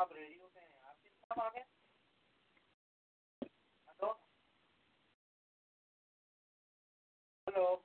آپ ریڈیو ہیں۔ آپ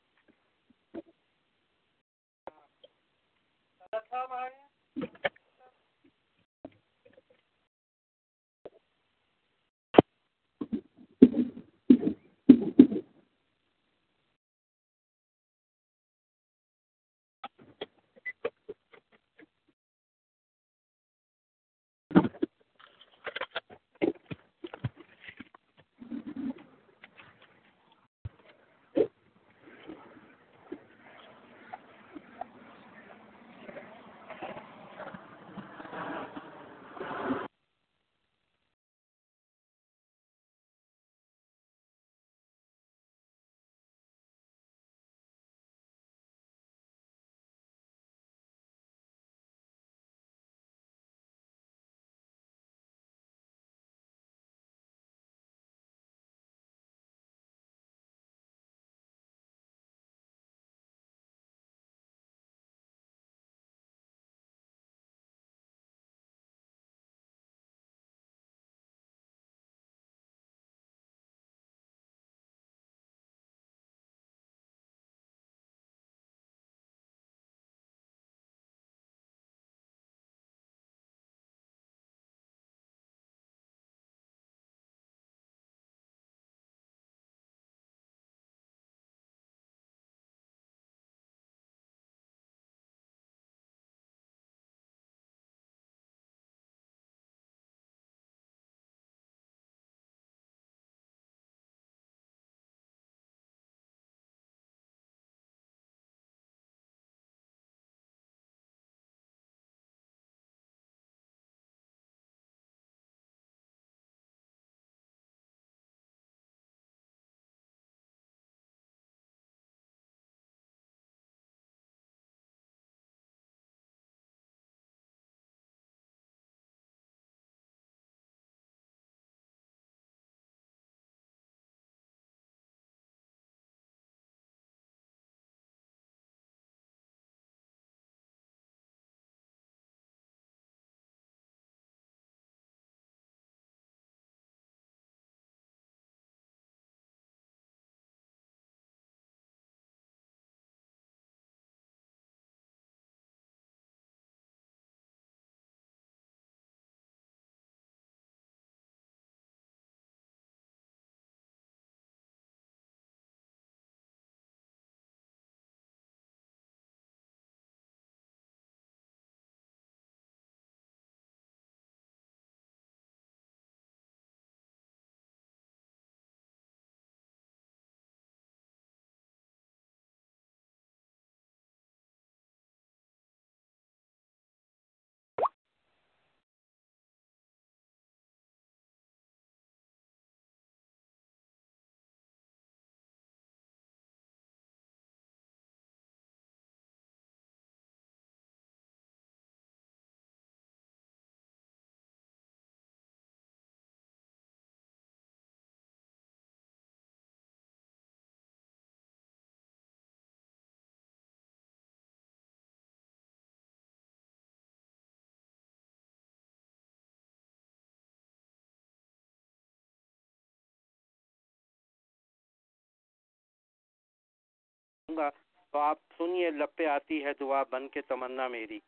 چاہوں گا تو آپ سنیے لب پہ آتی ہے دعا بن کے تمنا میری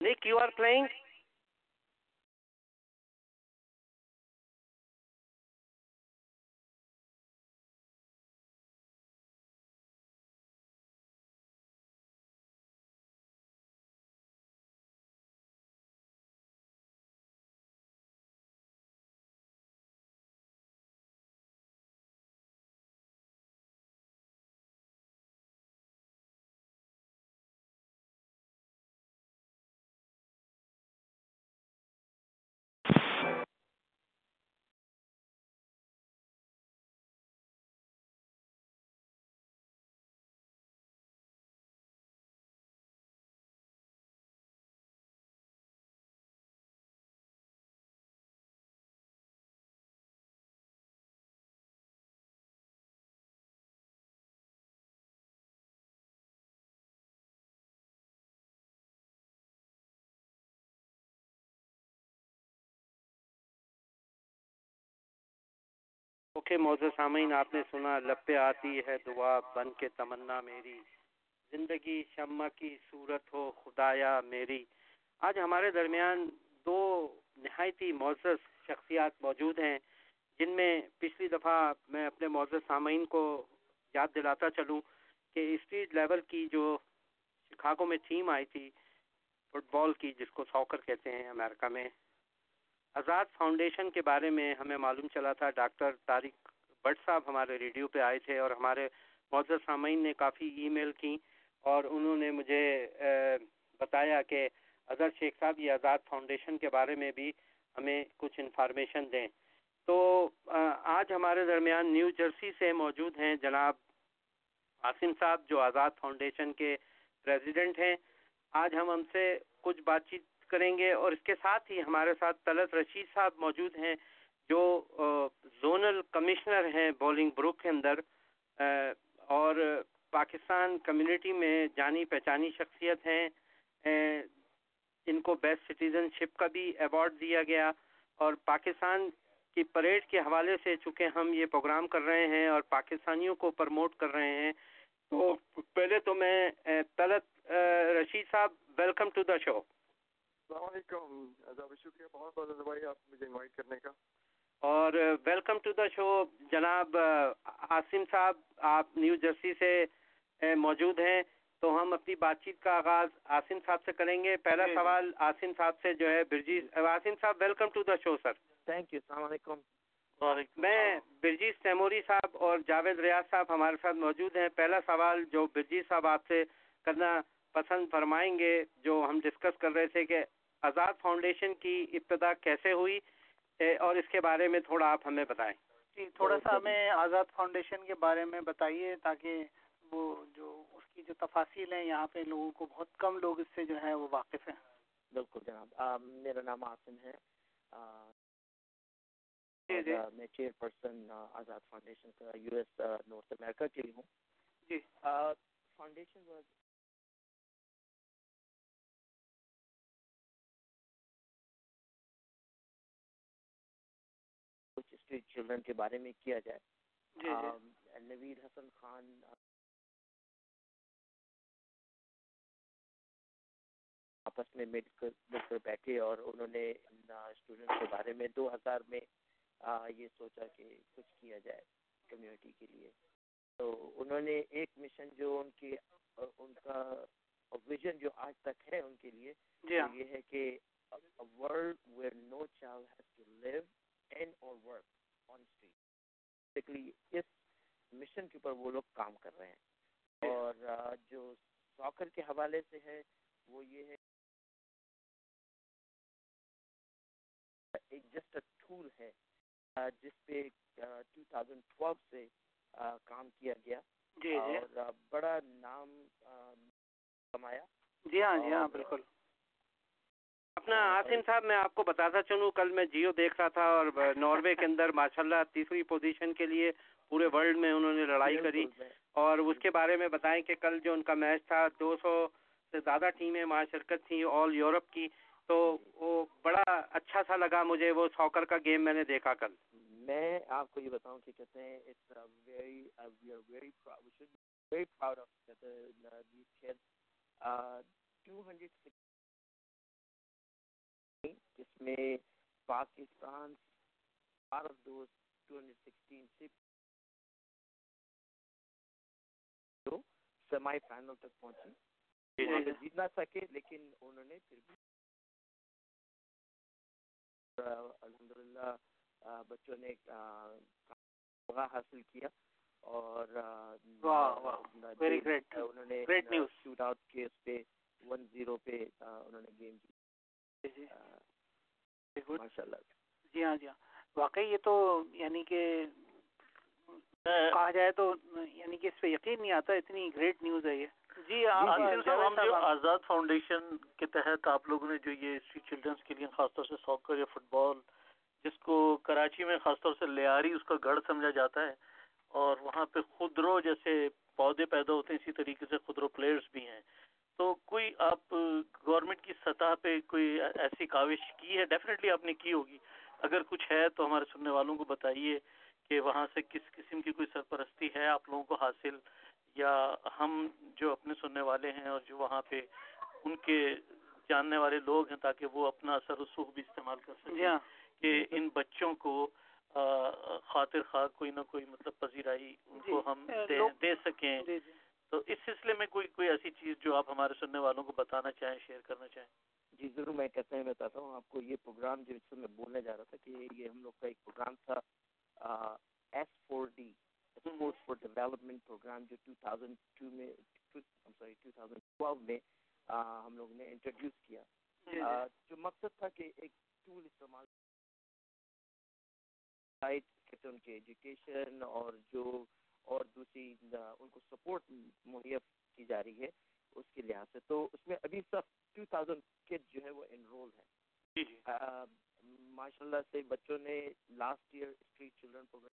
Nick, you are playing? Okay موزے سامعین، آپ نے سنا، لب پہ آتی ہے دعا، بن کے تمنا میری۔ زندگی شمع کی صورت ہو، خدایا میری۔ آج ہمارے درمیان دو نہایتی معزز شخصیات موجود ہیں، جن میں پچھلی دفعہ میں اپنے معزز سامعین کو یاد دلاتا چلوں کہ اسٹریٹ لیول کی جو شکاگو میں ٹیم آئی تھی، فٹ بال کی، جس کو ساکر کہتے ہیں امریکہ میں۔ آزاد فاؤنڈیشن کے بارے میں ہمیں معلوم چلا تھا۔ ڈاکٹر طارق بٹ صاحب ہمارے ریڈیو پہ آئے تھے اور ہمارے معزز سامعین نے کافی ای میل کی اور انہوں نے مجھے بتایا کہ اظہر شیخ صاحب، یہ آزاد فاؤنڈیشن کے بارے میں بھی ہمیں کچھ انفارمیشن دیں۔ تو آج ہمارے درمیان نیو جرسی سے موجود ہیں جناب عاصم صاحب، جو آزاد فاؤنڈیشن کے پریزیڈنٹ ہیں۔ آج ہم ہم سے کچھ بات چیت کریں گے اور اس کے ساتھ ہی ہمارے ساتھ طلت رشید صاحب موجود ہیں جو زونل کمشنر ہیں، بولنگ بروک کے اندر اور پاکستان کمیونٹی میں جانی پہچانی شخصیت ہیں ان کو بیسٹ سٹیزن شپ کا بھی ایوارڈ دیا گیا اور پاکستان کی پریڈ کے حوالے سے چونکہ ہم یہ پروگرام کر رہے ہیں اور پاکستانیوں کو پرموٹ کر رہے ہیں، تو پہلے تو میں طلت رشید صاحب، ویلکم ٹو دا شو۔ السلام علیکم۔ شکریہ بہت بہت بھائی آپ مجھے انوائٹ کرنے کا۔ اور ویلکم ٹو دا شو جناب عاصم صاحب آپ نیو جرسی سے موجود ہیں۔ تو ہم اپنی بات چیت کا آغاز عاصم صاحب سے کریں گے۔ پہلا سوال عاصم صاحب سے جو ہے برجیز عاصم صاحب welcome to the show sir thank you السلام علیکم۔ میں برجیز تیموری صاحب اور جاوید ریاض صاحب ہمارے ساتھ موجود ہیں۔ پہلا سوال جو برجیز صاحب آپ سے کرنا پسند فرمائیں گے جو ہم ڈسکس کر رہے تھے کہ آزاد فاؤنڈیشن کی ابتدا کیسے ہوئی؟ اور اس کے بارے میں تھوڑا آپ ہمیں بتائیں۔ جی تھوڑا سا ہمیں آزاد فاؤنڈیشن کے بارے میں بتائیے تاکہ وہ جو اس کی جو تفاصیل ہیں یہاں پہ لوگوں کو بہت کم لوگ اس سے جو ہے وہ واقف ہیں۔ بالکل جناب۔ میرا نام آسن ہے۔ جی، جی۔ میں چیئر پرسن آزاد فاؤنڈیشن کا یو ایس نارتھ امریکہ کے لیے ہوں۔ جی۔ فاؤنڈیشن اسٹریٹ چلڈرن کے بارے میں کیا جائے جی، جی۔ نوید حسن خان آپس میں مل کر مل کر بیٹھے اور انہوں نے اسٹوڈنٹ کے بارے میں دو ہزار میں یہ سوچا کہ کچھ کیا جائے کمیونٹی کے لیے تو انہوں نے ایک مشن جو ان کی ان کا ویژن جو آج تک ہے ان کے لیے جی ہاں۔ یہ ہے کہ world where no child has to leave and اور ورک اس مشن کے اوپر وہ لوگ کام کر رہے ہیں۔ اور جو ساکر کے حوالے سے ہے وہ یہ ہے ایک جسٹ ٹول ہے جس پہ ٹو تھاؤزینڈ ٹویلو سے کام کیا گیا۔ جی جی۔ اور بڑا نام کمایا۔ جی ہاں جی ہاں بالکل۔ اپنا آسم صاحب میں آپ کو بتاتا چلوں کل میں جیو دیکھ رہا تھا اور ناروے کے اندر ماشاءاللہ تیسری پوزیشن کے لیے پورے ورلڈ میں انہوں نے لڑائی کری۔ اور اس کے بارے میں بتائیں کہ کل جو ان کا میچ تھا دو سو سے زیادہ ٹیمیں وہاں شرکت تھیں آل یورپ کی۔ تو وہ بڑا اچھا سا لگا مجھے وہ ساکر کا گیم میں نے دیکھا کل۔ میں آپ کو یہ بتاؤں کہ کہتے ہیں جس میں پاکستان سیمی فائنل تک پہنچی جیت نہ سکے لیکن انہوں نے پھر بھی الحمد للہ بچوں نے حاصل کیا اور انہوں نے شوٹ آؤٹ کے اس پہ ون زیرو پہ انہوں نے گیم ماشاء اللہ۔ جی ہاں جی ہاں۔ واقعی یہ تو یعنی کہ کہا جائے تو یعنی کہ اس پہ یقین نہیں آتا اتنی گریٹ نیوز ہے یہ۔ جی ہم جو آزاد فاؤنڈیشن کے تحت آپ لوگوں نے جو یہ اسٹریٹ چلڈرنس کے لیے خاص طور سے ساکر یا فٹ بال جس کو کراچی میں خاص طور سے لیاری اس کا گڑھ سمجھا جاتا ہے۔ اور وہاں پہ خودرو جیسے پودے پیدا ہوتے ہیں اسی طریقے سے خودرو پلیئرز بھی ہیں۔ تو کوئی آپ گورنمنٹ کی سطح پہ کوئی ایسی کاوش کی ہے؟ ڈیفینیٹلی آپ نے کی ہوگی۔ اگر کچھ ہے تو ہمارے سننے والوں کو بتائیے کہ وہاں سے کس قسم کی کوئی سرپرستی ہے آپ لوگوں کو حاصل؟ یا ہم جو اپنے سننے والے ہیں اور جو وہاں پہ ان کے جاننے والے لوگ ہیں تاکہ وہ اپنا اثر رسوخ بھی استعمال کر سکیں۔ جی ہاں۔ کہ ان بچوں کو خاطر خواہ کوئی نہ کوئی مطلب پذیرائی ان کو جی۔ ہم دے سکیں۔ جی، تو اس سلسلے میں کوئی کوئی ایسی چیز جو آپ ہمارے سننے والوں کو بتانا چاہیں شیئر کرنا چاہیں؟ جی ضرور میں کہتے ہیں بتاتا ہوں آپ کو یہ پروگرام جو میں بولنے جا رہا تھا کہ یہ ہم لوگ کا ایک پروگرام تھا S four D sports for development program جو ٹو تھاؤزینڈ ٹو میں سوری ٹو تھاؤزینڈ ٹویلو میں ہم لوگ نے انٹروڈیوس کیا۔ جی، جو مقصد تھا کہ ایک ٹول استعمال ان کے ایجوکیشن اور جو اور دوسری ان کو سپورٹ مہیا کی جا رہی ہے اس کے لحاظ سے۔ تو اس میں ابھی سب ٹو تھاؤزینڈ کڈ جو ہے وہ انرول ہے جی جی۔ ماشاء اللہ سے بچوں نے last year street children program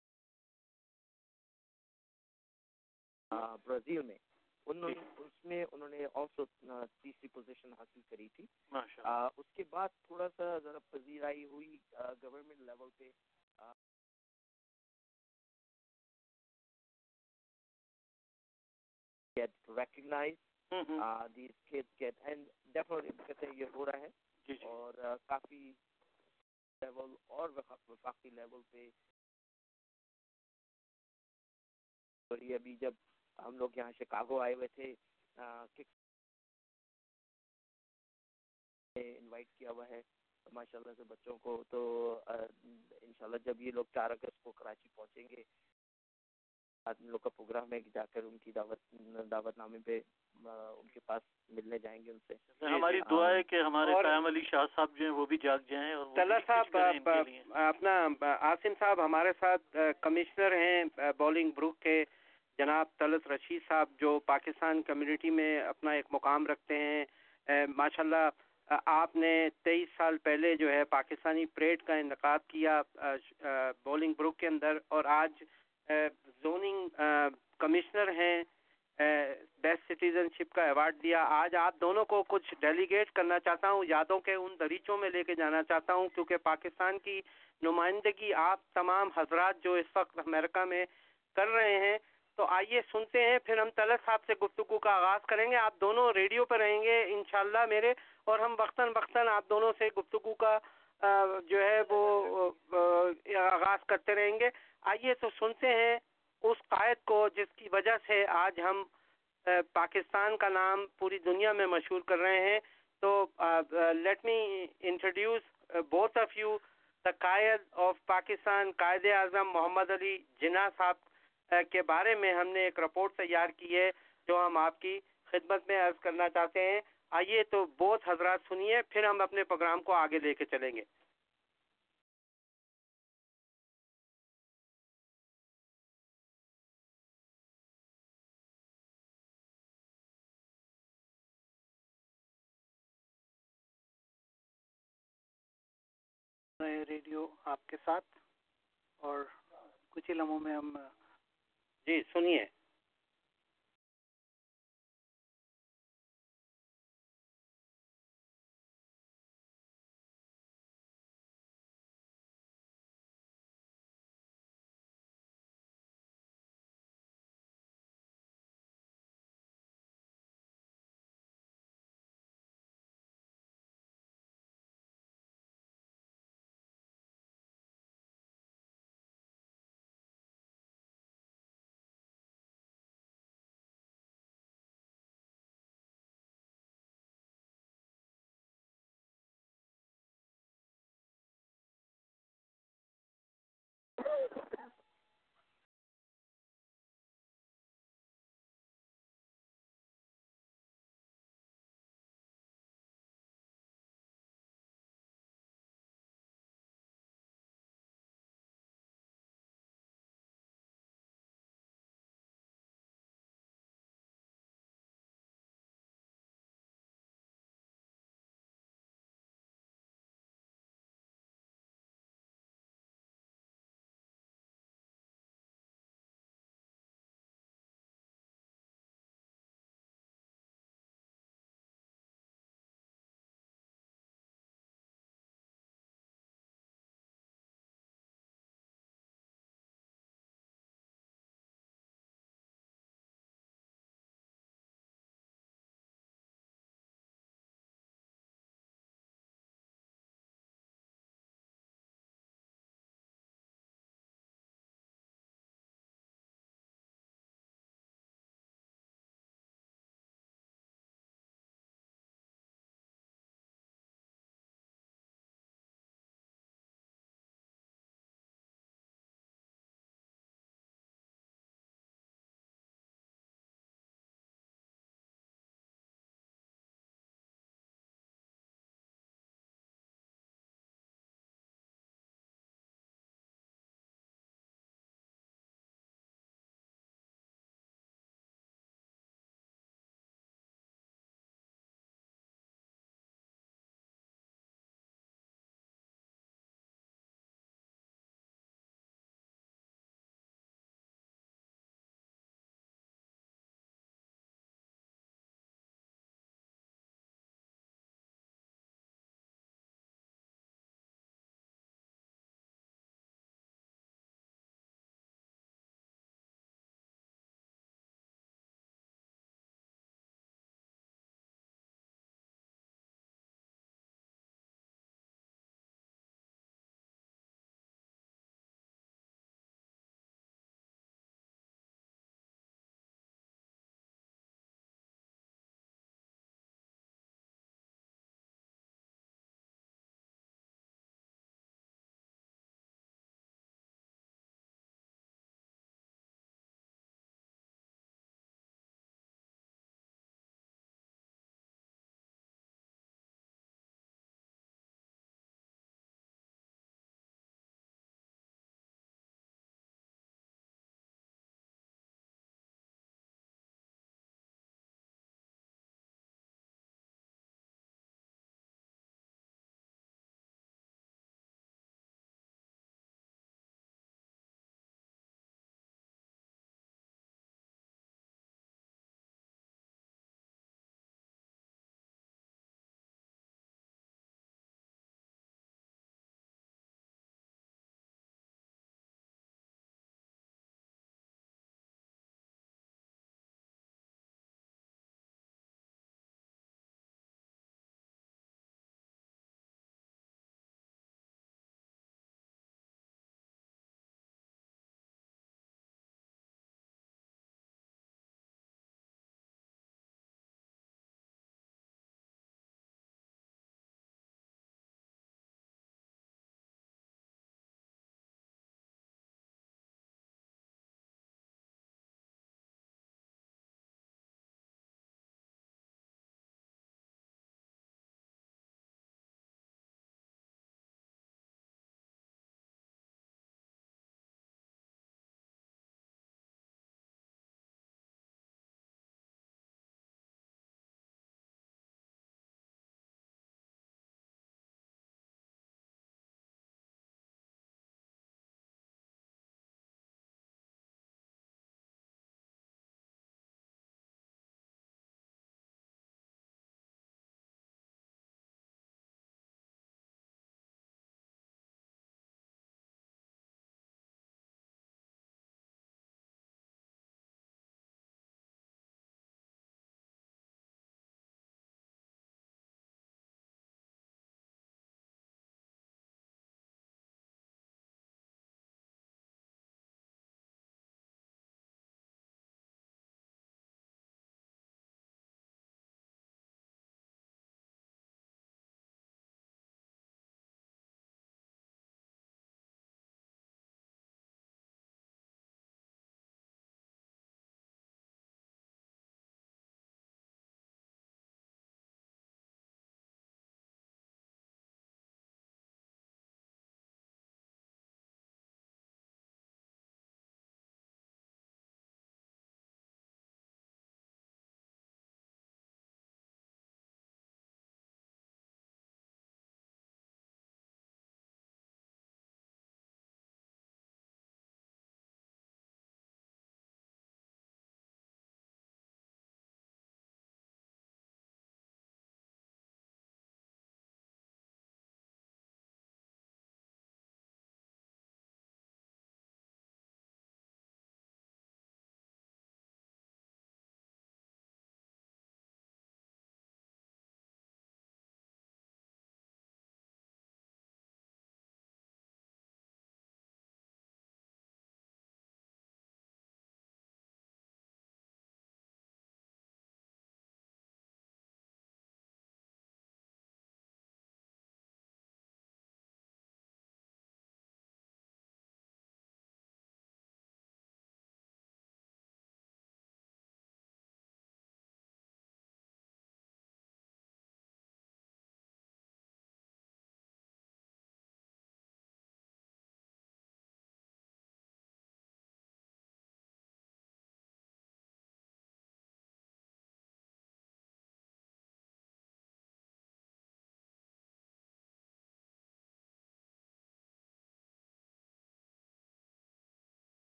Brazil میں۔ انہوں اس میں انہوں نے آلسو تیسری پوزیشن حاصل کری تھی۔ اس کے بعد تھوڑا سا ذرا پذیرائی ہوئی گورنمنٹ لیول پہ۔ Get recognized mm-hmm. uh, these kids get and definitely کہتے ہیں یہ ہو رہا ہے اور کافی لیول اور وفاقی لیول پہ یہ ابھی جب ہم لوگ یہاں شکاگو آئے ہوئے تھے انوائٹ کیا ہوا ہے ماشاء اللہ سے بچوں کو تو انشاءاللہ جب یہ لوگ چار اگست کو کراچی پہنچیں گے لوگ کا پروگرام ہے کہ جا کر ان کی دعوت دعوت نامے پہ ان کے پاس ملنے جائیں گے ان سے۔ ہماری دعا ہے کہ ہمارے قیام علی شاہ صاحب جو ہیں وہ بھی جاگ جائیں اور صاحب اپنا آصم صاحب ہمارے ساتھ کمشنر ہیں بولنگ بروک کے۔ جناب طلعت رشید صاحب جو پاکستان کمیونٹی میں اپنا ایک مقام رکھتے ہیں۔ ماشاءاللہ آپ نے تیئیس سال پہلے جو ہے پاکستانی پریڈ کا انعقاد کیا بولنگ بروک کے اندر۔ اور آج زوننگ کمشنر ہیں بیسٹ سٹیزن شپ کا ایوارڈ دیا۔ آج آپ دونوں کو کچھ ڈیلیگیٹ کرنا چاہتا ہوں، یادوں کے ان دریچوں میں لے کے جانا چاہتا ہوں، کیونکہ پاکستان کی نمائندگی آپ تمام حضرات جو اس وقت امریکہ میں کر رہے ہیں، تو آئیے سنتے ہیں، پھر ہم طلعت صاحب سے گفتگو کا آغاز کریں گے۔ آپ دونوں ریڈیو پہ رہیں گے، انشاءاللہ میرے، اور ہم وقتاً وقتاً آپ دونوں سے گفتگو کا جو ہے وہ آغاز کرتے رہیں گے۔ آئیے تو سنتے ہیں اس قائد کو جس کی وجہ سے آج ہم پاکستان کا نام پوری دنیا میں مشہور کر رہے ہیں۔ تو let me introduce both of you the Quaid of Pakistan, Quaid Azam محمد علی جناح صاحب کے بارے میں ہم نے ایک رپورٹ تیار کی ہے جو ہم آپ کی خدمت میں عرض کرنا چاہتے ہیں۔ آئیے تو بہت حضرات سنیے، پھر ہم اپنے پروگرام کو آگے لے کے چلیں گے۔ ریڈیو آپ کے ساتھ اور کچھ ہی لمحوں میں ہم جی سنیے۔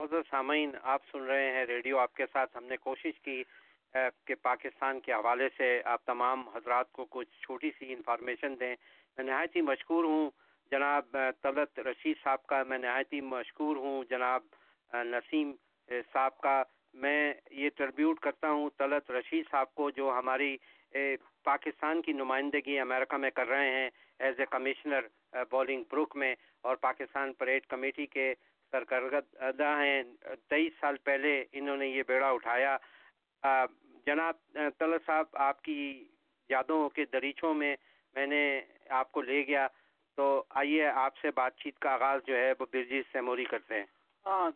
حضرت سامعین، آپ سن رہے ہیں ریڈیو۔ آپ کے ساتھ ہم نے کوشش کی کہ پاکستان کے حوالے سے آپ تمام حضرات کو کچھ چھوٹی سی انفارمیشن دیں۔ میں نہایت ہی مشکور ہوں، جناب طلت رشید صاحب کا۔ میں نہایت ہی مشکور ہوں، جناب نسیم صاحب کا۔ میں یہ ٹربیوٹ کرتا ہوں طلت رشید صاحب کو، جو ہماری پاکستان کی نمائندگی امریکہ میں کر رہے ہیں as a commissioner Bolingbrook میں اور پاکستان پریڈ کمیٹی کے سرکردہ ہیں تیئیس سال پہلے انہوں نے یہ بیڑا اٹھایا۔ جناب طلت صاحب، آپ کی یادوں کے دریچوں میں میں نے آپ کو لے گیا۔ تو آئیے آپ سے بات چیت کا آغاز جو ہے وہ برجیت سیموری کرتے ہیں۔ ہاں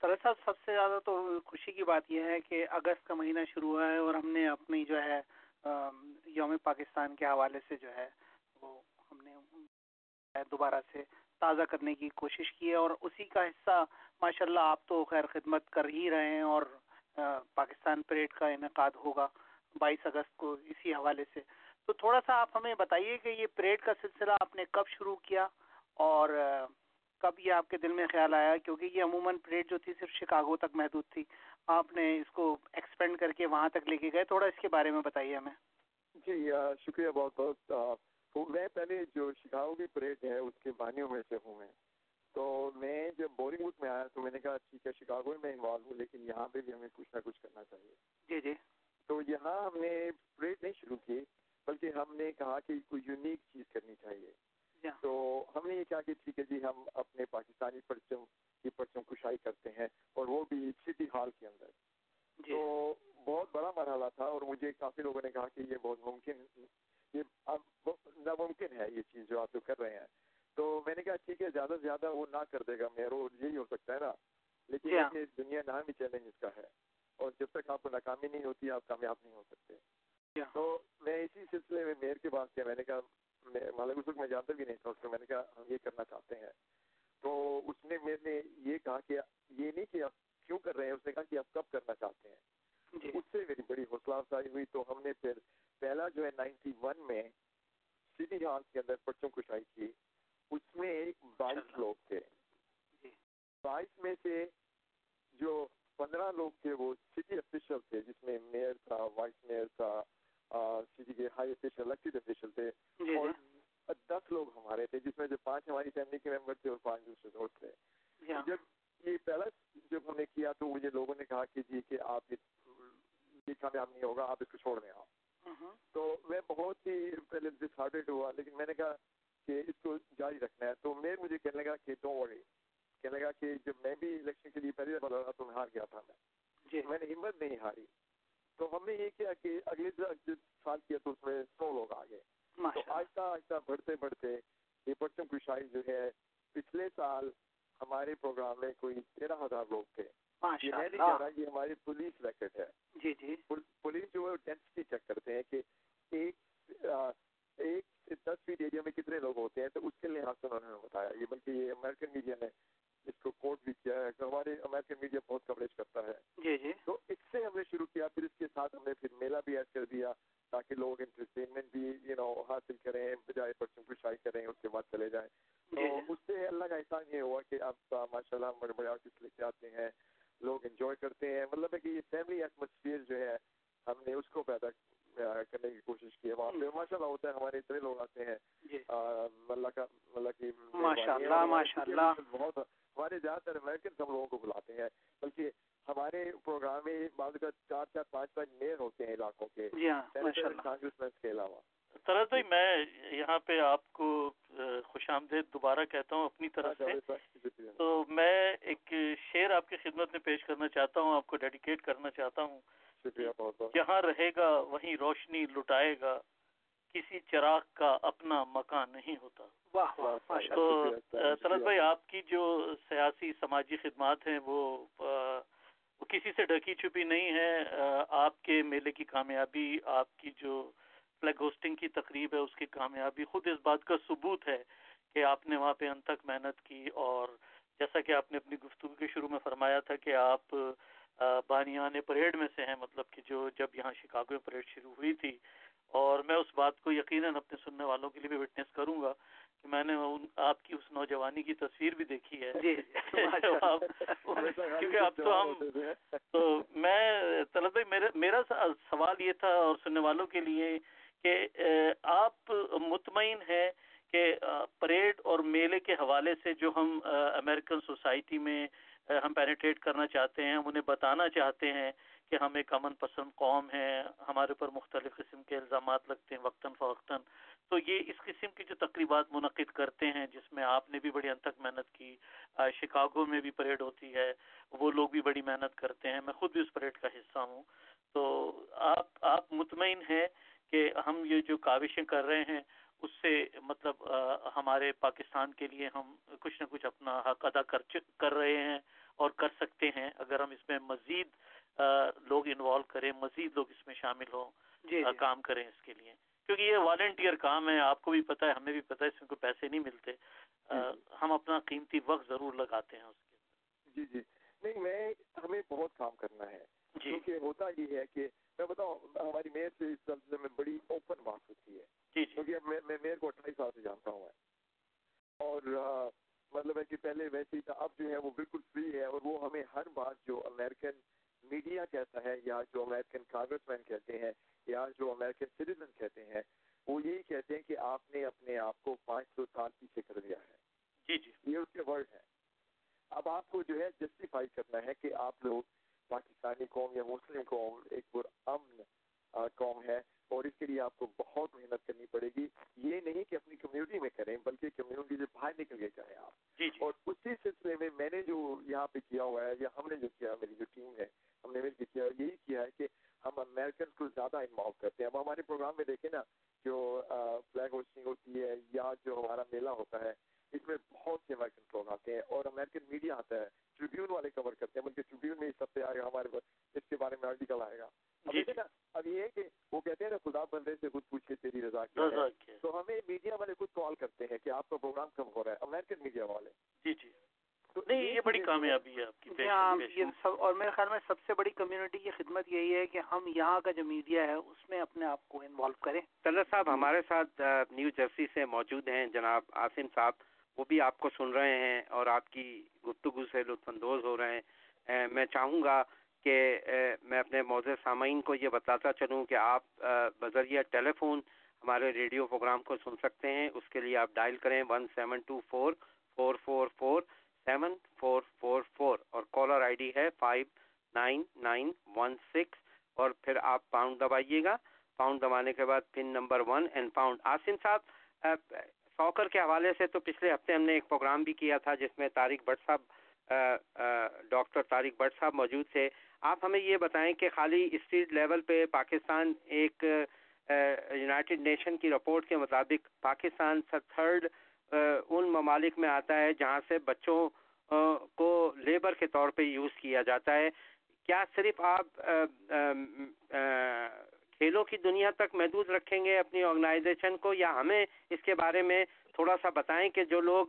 طلت صاحب، سب سے زیادہ تو خوشی کی بات یہ ہے کہ اگست کا مہینہ شروع ہوا ہے اور ہم نے اپنی جو ہے یوم پاکستان کے حوالے سے جو ہے وہ ہم نے دوبارہ سے تازہ کرنے کی کوشش کی ہے اور اسی کا حصہ ماشاء اللہ آپ تو خیر خدمت کر ہی رہے ہیں اور پاکستان پریڈ کا انعقاد ہوگا بائیس اگست کو اسی حوالے سے۔ تو تھوڑا سا آپ ہمیں بتائیے کہ یہ پریڈ کا سلسلہ آپ نے کب شروع کیا اور کب یہ آپ کے دل میں خیال آیا؟ کیونکہ یہ عموماً پریڈ جو تھی صرف شکاگو تک محدود تھی۔ آپ نے اس کو ایکسپینڈ کر کے وہاں تک لے کے گئے، تھوڑا اس کے بارے میں بتائیے ہمیں۔ جی شکریہ بہت بہت میں پہلے جو شکاگو کی پریڈ ہے اس کے بانیوں میں سے ہوں میں۔ تو میں جب بورنگ ووڈ میں آیا تو میں نے کہا ٹھیک ہے شکاگو میں انوالو ہوں لیکن یہاں پہ بھی ہمیں کچھ نہ کچھ کرنا چاہیے۔ جی جی۔ تو یہاں ہم نے پریڈ نہیں شروع کی بلکہ ہم نے کہا کہ کوئی یونیک چیز کرنی چاہیے۔ تو ہم نے یہ کہا کہ ٹھیک ہے جی ہم اپنے پاکستانی پرچم کی پرچم کشائی کرتے ہیں اور وہ بھی سٹی ہال کے اندر۔ جی. تو بہت بڑا مرحلہ تھا اور مجھے کافی لوگوں نے کہا کہ یہ بہت ممکن یہ ناممکن ہے یہ چیز جو آپ جو کر رہے ہیں تو میں نے کہا ٹھیک ہے زیادہ وہ نہ کر دے گا میرا یہی ہو سکتا ہے نا۔ لیکن یہ دنیا نام ہی چیلنج اس کا ہے۔ اور جب تک آپ کو ناکامی نہیں ہوتی آپ کامیاب نہیں ہو سکتے۔ تو میں اسی سلسلے میں میئر کے پاس کیا میں نے کہا مطلب اس وقت میں جانتا بھی نہیں تھا اس کو میں نے کہا ہم یہ کرنا چاہتے ہیں۔ تو اس نے میرے نے یہ کہا کہ یہ نہیں کہ آپ کیوں کر رہے ہیں اس نے کہا کہ آپ کب کرنا چاہتے ہیں۔ جی۔ اس سے میری بڑی حوصلہ افزائی ہوئی۔ تو ہم نے پھر پہلا جو ہے نائنٹی ون میں سٹی ہال کے اندر پرچم کشائی کی۔ اس میں ایک بائیس لوگ تھے۔ جی۔ بائیس میں سے جو پندرہ لوگ تھے وہ سٹی افیشل تھے جس میں میئر تھا وائس میئر تھا سٹی کے ہائی افیشل الیکٹڈ افیشل تھے۔ جی، اور دس لوگ ہمارے تھے جس میں جو پانچ ہماری فیملی کے ممبر تھے اور پانچ دوسرے دوست تھے۔ جب یہ پہلا جب ہم نے کیا تو مجھے لوگوں نے کہا کہ جی کہ آپ یہ کامیاب نہیں ہوگا آپ اس کو چھوڑ دیں آپ تو میں بہت ہی پہلے ڈسہارٹیڈ ہوا لیکن میں نے کہا کہ اس کو جاری رکھنا ہے۔ تو میں مجھے کہنے لگا کہ ڈونٹ وری کہنے لگا کہ جب میں بھی الیکشن کے لیے پہلی دفعہ لڑا تو میں ہار گیا تھا۔ میں جی۔ میں نے ہمت نہیں ہاری۔ تو ہم نے یہ کیا کہ اگلے سال کیا تو اس میں سو لوگ آ گئے۔ تو آہستہ آہستہ بڑھتے بڑھتے یہ پرچم کشائی جو ہے پچھلے سال ہمارے پروگرام میں کوئی تیرہ ہزار لوگ تھے۔ یہ میں نہیں کہہ رہا یہ ہماری پولیس ریکڈ ہے۔ جی جی۔ پولیس جو ہے ڈینسٹی چیک کرتے ہیں کہ ایک ایک سے دس فیٹ ایریا میں کتنے لوگ ہوتے ہیں تو اس کے لحاظ سے انہوں نے بتایا۔ یہ بلکہ یہ امریکن میڈیا نے اس کو کوٹ بھی کیا ہے ہمارے امریکن میڈیا بہت کوریج کرتا ہے۔ جی جی۔ تو اس سے ہم نے شروع کیا پھر اس کے ساتھ ہم نے پھر میلہ بھی ایڈ کر دیا تاکہ لوگ انٹرٹینمنٹ بھی یو نو حاصل کریں بجائے بچوں کو شائی کریں اس کے بعد چلے جائیں۔ تو جی، جی۔ اس سے اللہ کا احسان یہ ہوا کہ اب ماشاء اللہ بڑے بڑے آرٹسٹ لے کے آتے ہیں لوگ انجوائے کرتے ہیں۔ مطلب ہے کہ یہ فیملی ایٹموسفیئر جو ہے ہم نے اس کو پیدا کرنے کی کوشش کی ہے۔ وہاں پہ ماشاء اللہ ہوتا ہے ہمارے اتنے لوگ آتے ہیں۔ جی۔ اللہ کا اللہ کی بہت ہمارے زیادہ تر امیرکن ہم لوگوں کو بلاتے ہیں۔ بلکہ ہمارے پروگرام میں بعض کا چار چار پانچ پانچ میئر ہوتے ہیں علاقوں کے۔ جی ہاں، کے علاوہ۔ طرح بھائی میں یہاں پہ آپ کو خوش آمدید دوبارہ کہتا ہوں اپنی طرف سے۔ تو میں ایک شعر آپ کی خدمت میں پیش کرنا چاہتا ہوں آپ کو ڈیڈیکیٹ کرنا چاہتا ہوں۔ شکریہ بہت بہت جہاں رہے گا وہیں روشنی لٹائے گا کسی چراغ کا اپنا مکان نہیں ہوتا۔ تو طلعت بھائی آپ کی جو سیاسی سماجی خدمات ہیں وہ کسی سے ڈھکی چھپی نہیں ہے آپ کے میلے کی کامیابی آپ کی جو فلیگ ہوسٹنگ کی تقریب ہے اس کی کامیابی خود اس بات کا ثبوت ہے کہ آپ نے وہاں پہ ان تک محنت کی اور جیسا کہ آپ نے اپنی گفتگو کے شروع میں فرمایا تھا کہ آپ بانیان پریڈ میں سے ہیں مطلب کہ جو جب یہاں شکاگو میں پریڈ شروع ہوئی تھی۔ اور میں اس بات کو یقیناً اپنے سننے والوں کے لیے بھی وٹنس کروں گا کہ میں نے آپ کی اس نوجوانی کی تصویر بھی دیکھی ہے۔ جی کیونکہ اب تو ہم تو میں طلب بھائی میرا سوال یہ تھا اور سننے والوں کے لیے کہ آپ مطمئن ہے کہ پریڈ اور میلے کے حوالے سے جو ہم امریکن سوسائٹی میں ہم پینیٹریٹ کرنا چاہتے ہیں، ہم انہیں بتانا چاہتے ہیں کہ ہم ایک امن پسند قوم ہیں، ہمارے اوپر مختلف قسم کے الزامات لگتے ہیں وقتاً فوقتاً۔ تو یہ اس قسم کی جو تقریبات منعقد کرتے ہیں، جس میں آپ نے بھی بڑی ان تک محنت کی شکاگو میں بھی پریڈ ہوتی ہے، وہ لوگ بھی بڑی محنت کرتے ہیں، میں خود بھی اس پریڈ کا حصہ ہوں۔ تو آپ آپ مطمئن ہیں کہ ہم یہ جو کاوشیں کر رہے ہیں اس سے مطلب ہمارے پاکستان کے لیے ہم کچھ نہ کچھ اپنا حق ادا کر کر رہے ہیں اور کر سکتے ہیں۔ اگر ہم اس میں مزید لوگ انوالو کریں مزید لوگ اس میں شامل ہوں جی, جی۔ کام کریں اس کے لیے۔ کیونکہ یہ والنٹیئر کام ہے آپ کو بھی پتا ہے ہمیں بھی پتا ہے اس میں کوئی پیسے نہیں ملتے۔ جی، جی۔ ہم اپنا قیمتی وقت ضرور لگاتے ہیں اس کے جی جی۔ نہیں میں ہمیں بہت کام کرنا ہے۔ جی۔ کیونکہ ہوتا یہ ہے کہ میں بتاؤں ہماری میئر سے اس سلسلے میں بڑی اوپن بات ہوتی ہے۔ جی جی۔ کیونکہ میں میئر کو اٹھائیس سال سے جانتا ہوں اور مطلب ہے کہ پہلے ویسے ہی تھا اب جو ہے وہ بالکل فری ہے اور وہ ہمیں ہر بات جو امریکن میڈیا کہتا ہے یا جو امریکن کانگریس مین کہتے ہیں یا جو امریکن سٹیزن کہتے ہیں وہ یہی کہتے ہیں کہ آپ نے اپنے آپ کو پانچ سو سال پیچھے کر دیا ہے۔ جی جی۔ یہ اس کے ورڈ ہے اب آپ کو جو ہے جسٹیفائی کرنا ہے کہ آپ لوگ پاکستانی قوم یا مسلم قوم ایک پر امن قوم ہے اور اس کے لیے آپ کو بہت محنت کرنی پڑے گی۔ یہ نہیں کہ اپنی کمیونٹی میں کریں بلکہ کمیونٹی سے باہر نکل کے چاہیں آپ۔ جی جی۔ اور اسی سلسلے میں میں نے جو یہاں پہ کیا ہوا ہے یا ہم نے جو کیا میری جو ٹیم ہے ہم نے مل کے کیا یہی کیا ہے کہ ہم امیرکن کو زیادہ انوالو کرتے ہیں۔ اب ہمارے پروگرام میں دیکھیں نا جو فلیگ ہوسٹنگ ہوتی ہے یا جو ہمارا میلہ ہوتا ہے اس میں بہت سے امیرکن لوگ آتے ہیں اور امیرکن میڈیا آتا ہے۔ ٹریبیون والے کور کرتے ہیں بلکہ ٹریبیون میں اس ہفتے آئے گا ہمارے پاس اس کے بارے میں آرٹیکل آئے گا۔ جی، جی۔ اب یہ ہے کہ وہ کہتے ہیں نا خدا بندے سے خود پوچھے تیری رضا کی تو ہمیں میڈیا والے خود کال کرتے ہیں کہ آپ کا پروگرام کب ہو رہا ہے۔ امیرکن میڈیا والے۔ جی جی۔ نہیں یہ بڑی کامیابی ہے آپ کی جی ہاں، اور میرے خیال میں سب سے بڑی کمیونٹی کی خدمت یہی ہے کہ ہم یہاں کا جو میڈیا ہے اس میں اپنے آپ کو انوالو کریں۔ طلعت صاحب ہمارے ساتھ نیو جرسی سے موجود ہیں جناب آصم صاحب۔ وہ بھی آپ کو سن رہے ہیں اور آپ کی گفتگو سے لطف اندوز ہو رہے ہیں۔ میں چاہوں گا کہ میں اپنے موضوع سامعین کو یہ بتاتا چلوں کہ آپ بذریعہ ٹیلی فون ہمارے ریڈیو پروگرام کو سن سکتے ہیں۔ اس کے لیے آپ ڈائل کریں one seven two four four four four seven four four four اور کالر آئی ڈی ہے five nine nine one six اور پھر آپ پاؤنڈ دبائیے گا۔ پاؤنڈ دبانے کے بعد pin number one and pound Asim صاحب سوکر کے حوالے سے تو پچھلے ہفتے ہم نے ایک پروگرام بھی کیا تھا جس میں طارق بٹ صاحب ڈاکٹر طارق بٹ صاحب موجود تھے۔ آپ ہمیں یہ بتائیں کہ خالی اسٹریٹ لیول پہ پاکستان ایک یونائٹڈ نیشن کی رپورٹ کے مطابق پاکستان تھرڈ ان ممالک میں آتا ہے جہاں سے بچوں کو لیبر کے طور پہ یوز کیا جاتا ہے۔ کیا صرف آپ کھیلوں کی دنیا تک محدود رکھیں گے اپنی آرگنائزیشن کو یا ہمیں اس کے بارے میں تھوڑا سا بتائیں کہ جو لوگ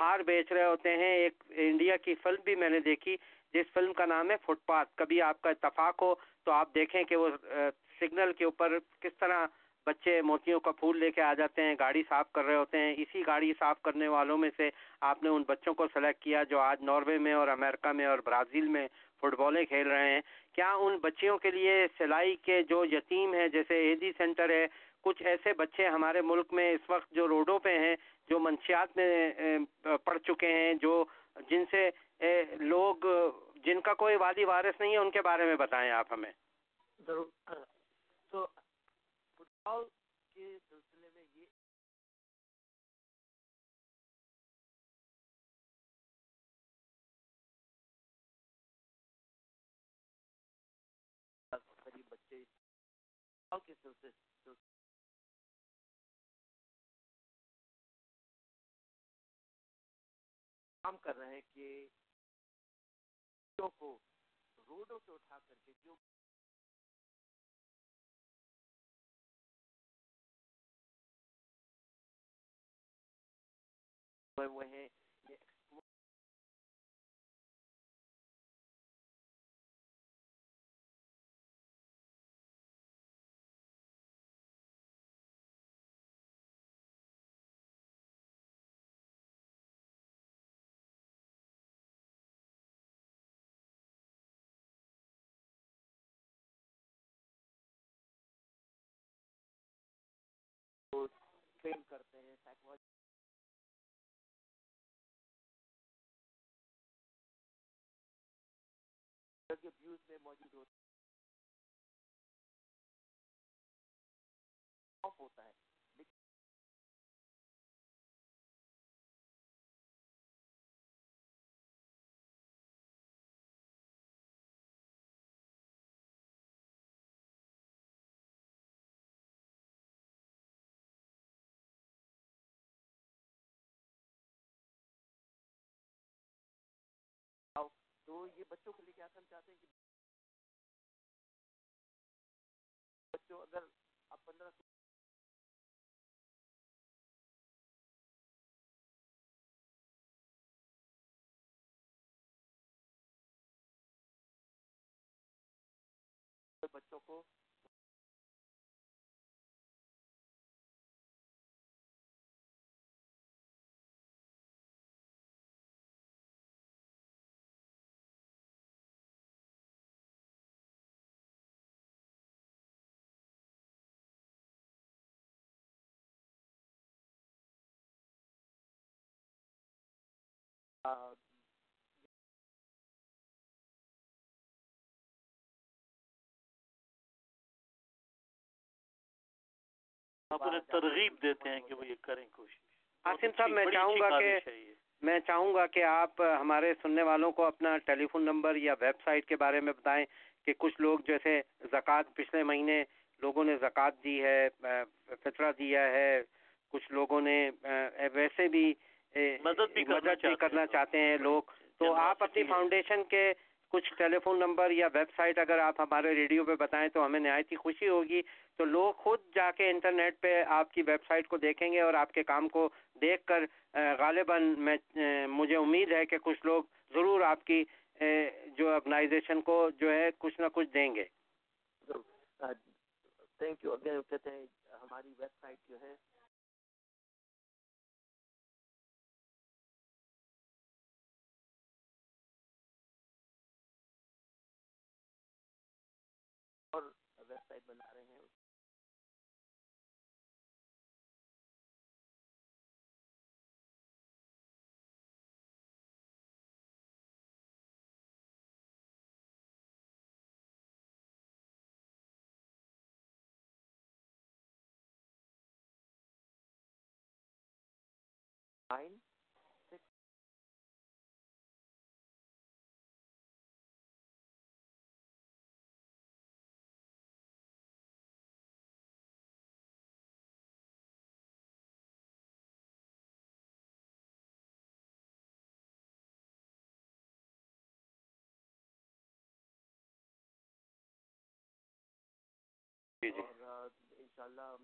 ہار بیچ رہے ہوتے ہیں، ایک انڈیا کی فلم بھی میں نے دیکھی، جس فلم کا نام ہے فٹ پاتھ۔ کبھی آپ کا اتفاق ہو تو آپ دیکھیں کہ وہ سگنل کے اوپر کس طرح بچے موتیوں کا پھول لے کے آ جاتے ہیں، گاڑی صاف کر رہے ہوتے ہیں۔ اسی گاڑی صاف کرنے والوں میں سے آپ نے ان بچوں کو سلیکٹ کیا جو آج ناروے میں اور امریکہ میں اور برازیل میں فٹ بالیں کھیل رہے ہیں۔ کیا ان بچیوں کے لیے سلائی کے جو یتیم ہیں، جیسے اے ڈی سینٹر ہے، کچھ ایسے بچے ہمارے ملک میں اس وقت جو روڈوں پہ ہیں، جو منشیات میں پڑ چکے ہیں، جو جن سے لوگ، جن کا کوئی وادی وارث نہیں ہے، ان کے بارے میں بتائیں آپ ہمیں۔ ضرور۔ تو کے کام کر رہے ہیں کہ کو روڈوں سے اٹھا کر کے جو وہ ہیں کو ٹرین کرتے ہیں سائیکولوجی ویوز میں موجود ہوتے ہوتا ہے۔ تو یہ بچوں کے لیے کیا کرنا چاہتے ہیں کہ بچوں اگر آپ پندرہ بچوں کو ترغیب دیتے ہیں کہ وہ یہ کریں کوشش۔ آصم صاحب میں چاہوں گا کہ میں چاہوں گا کہ آپ ہمارے سننے والوں کو اپنا ٹیلی فون نمبر یا ویب سائٹ کے بارے میں بتائیں کہ کچھ لوگ جیسے زکوٰۃ پچھلے مہینے لوگوں نے زکوٰۃ دی ہے فطرہ دیا ہے کچھ لوگوں نے ویسے بھی مدد بھی کرنا چاہتے ہیں۔ لوگ۔ تو آپ اپنی فاؤنڈیشن کے کچھ ٹیلی فون نمبر یا ویب سائٹ اگر آپ ہمارے ریڈیو پہ بتائیں تو ہمیں نہایت ہی خوشی ہوگی۔ تو لوگ خود جا کے انٹرنیٹ پہ آپ کی ویب سائٹ کو دیکھیں گے اور آپ کے کام کو دیکھ کر غالباً میں مجھے امید ہے کہ کچھ لوگ ضرور آپ کی جو آرگنائزیشن کو جو ہے کچھ نہ کچھ دیں گے۔ Thank you. اگین کہتے ہیں ہماری ویب سائٹ جو ہے اور ویب سائٹ بنا رہے ہیں جی جی۔ اللہ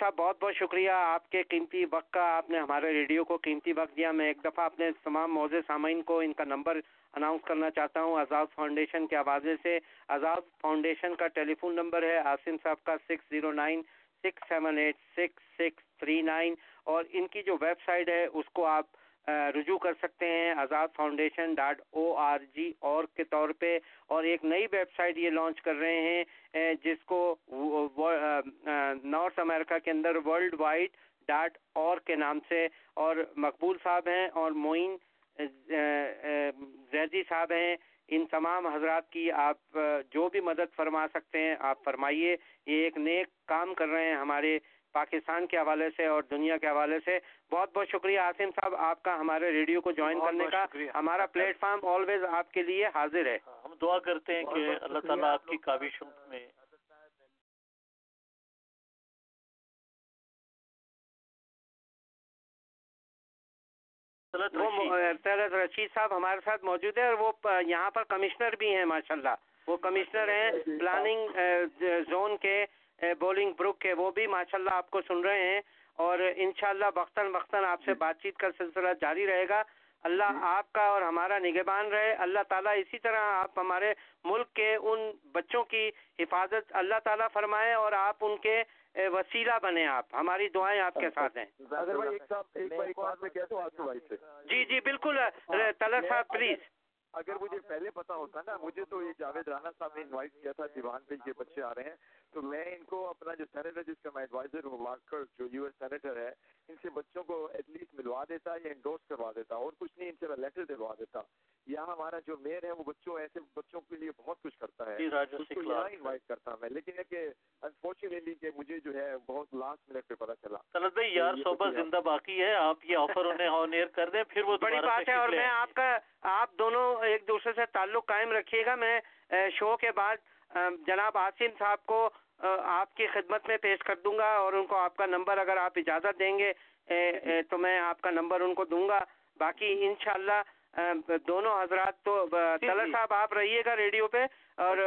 صاحب بہت بہت شکریہ آپ کے قیمتی وقت کا آپ نے ہمارے ریڈیو کو قیمتی وقت دیا۔ میں ایک دفعہ اپنے تمام موزے سامعین کو ان کا نمبر اناؤنس کرنا چاہتا ہوں۔ آزاد فاؤنڈیشن کے حوالے سے۔ آزاد فاؤنڈیشن کا ٹیلی فون نمبر ہے۔ آصم صاحب کا six zero nine six seven eight six six three nine اور ان کی جو ویب سائٹ ہے اس کو آپ رجوع کر سکتے ہیں Azad foundation dot O R G اور کے طور پہ، اور ایک نئی ویب سائٹ یہ لانچ کر رہے ہیں جس کو نارتھ امریکہ کے اندر ورلڈ وائڈ ڈاٹ اور کے نام سے، اور مقبول صاحب ہیں، اور معین زیدی صاحب ہیں۔ ان تمام حضرات کی آپ جو بھی مدد فرما سکتے ہیں، آپ فرمائیے، یہ ایک نیک کام کر رہے ہیں ہمارے پاکستان کے حوالے سے اور دنیا کے حوالے سے بہت بہت شکریہ آصم صاحب آپ کا ہمارے ریڈیو کو جوائن کرنے کا ہمارا پلیٹ فارم آلویز آپ کے لیے حاضر ہے۔ ہاں، ہم دعا کرتے ہیں کہ اللہ تعالیٰ آپ کی کاوشوں میں رشید۔ صاحب ہمارے ساتھ موجود ہے اور وہ یہاں پر کمشنر بھی ہیں ماشاء اللہ وہ کمشنر ہیں پلاننگ زون کے بولنگ بروک کے وہ بھی ماشاء اللہ آپ کو سن رہے ہیں اور انشاءاللہ وقتاً وقتاً آپ سے بات چیت کا سلسلہ جاری رہے گا۔ اللہ آپ کا اور ہمارا نگہبان رہے۔ اللہ تعالیٰ اسی طرح آپ ہمارے ملک کے ان بچوں کی حفاظت اللہ تعالیٰ فرمائے اور آپ ان کے وسیلہ بنے آپ۔ ہماری دعائیں آپ کے ساتھ ہیں۔ جی جی بالکل۔ طلب صاحب پلیز اگر مجھے پہلے پتا ہوتا نا، مجھے تو یہ جاوید رانا صاحب نے انوائٹ کیا تھا دیوان پہ، یہ بچے آ رہے ہیں۔ تو میں ان کو اپنا جو سینیٹر جس کا میں ایڈوائزر ہوں واکر جو یو ایس سینیٹر ہے، ان سے بچوں کو ایٹ لیسٹ ملوا دیتا یا انڈورس کروا دیتا اور کچھ نہیں، ان سے میں لیٹر دلوا دیتا۔ یہاں ہمارا جو میئر ہے وہ بچوں ایسے بچوں کے لیے بہت کچھ کرتا ہے۔ اس کو یہاں انوائٹ کرتا میں۔ لیکن یہ کہ انفارچونیٹلی کہ مجھے جو ہے بہت لاسٹ منٹ پہ پتا چلا۔ طلعت بھائی یار صحبت زندہ باقی ہے۔ آپ یہ آفر انہیں آن ایئر کر دیں پھر وہ بڑی بات ہے اور میں آپ کا آپ دونوں ایک دوسرے سے تعلق قائم رکھیے گا۔ میں شو کے بعد جناب آصم صاحب کو آپ کی خدمت میں پیش کر دوں گا اور ان کو آپ کا نمبر اگر آپ اجازت دیں گے تو میں آپ کا نمبر ان کو دوں گا۔ باقی انشاءاللہ دونوں حضرات تو طلعت جی، جی۔ صاحب آپ رہیے گا ریڈیو پہ اور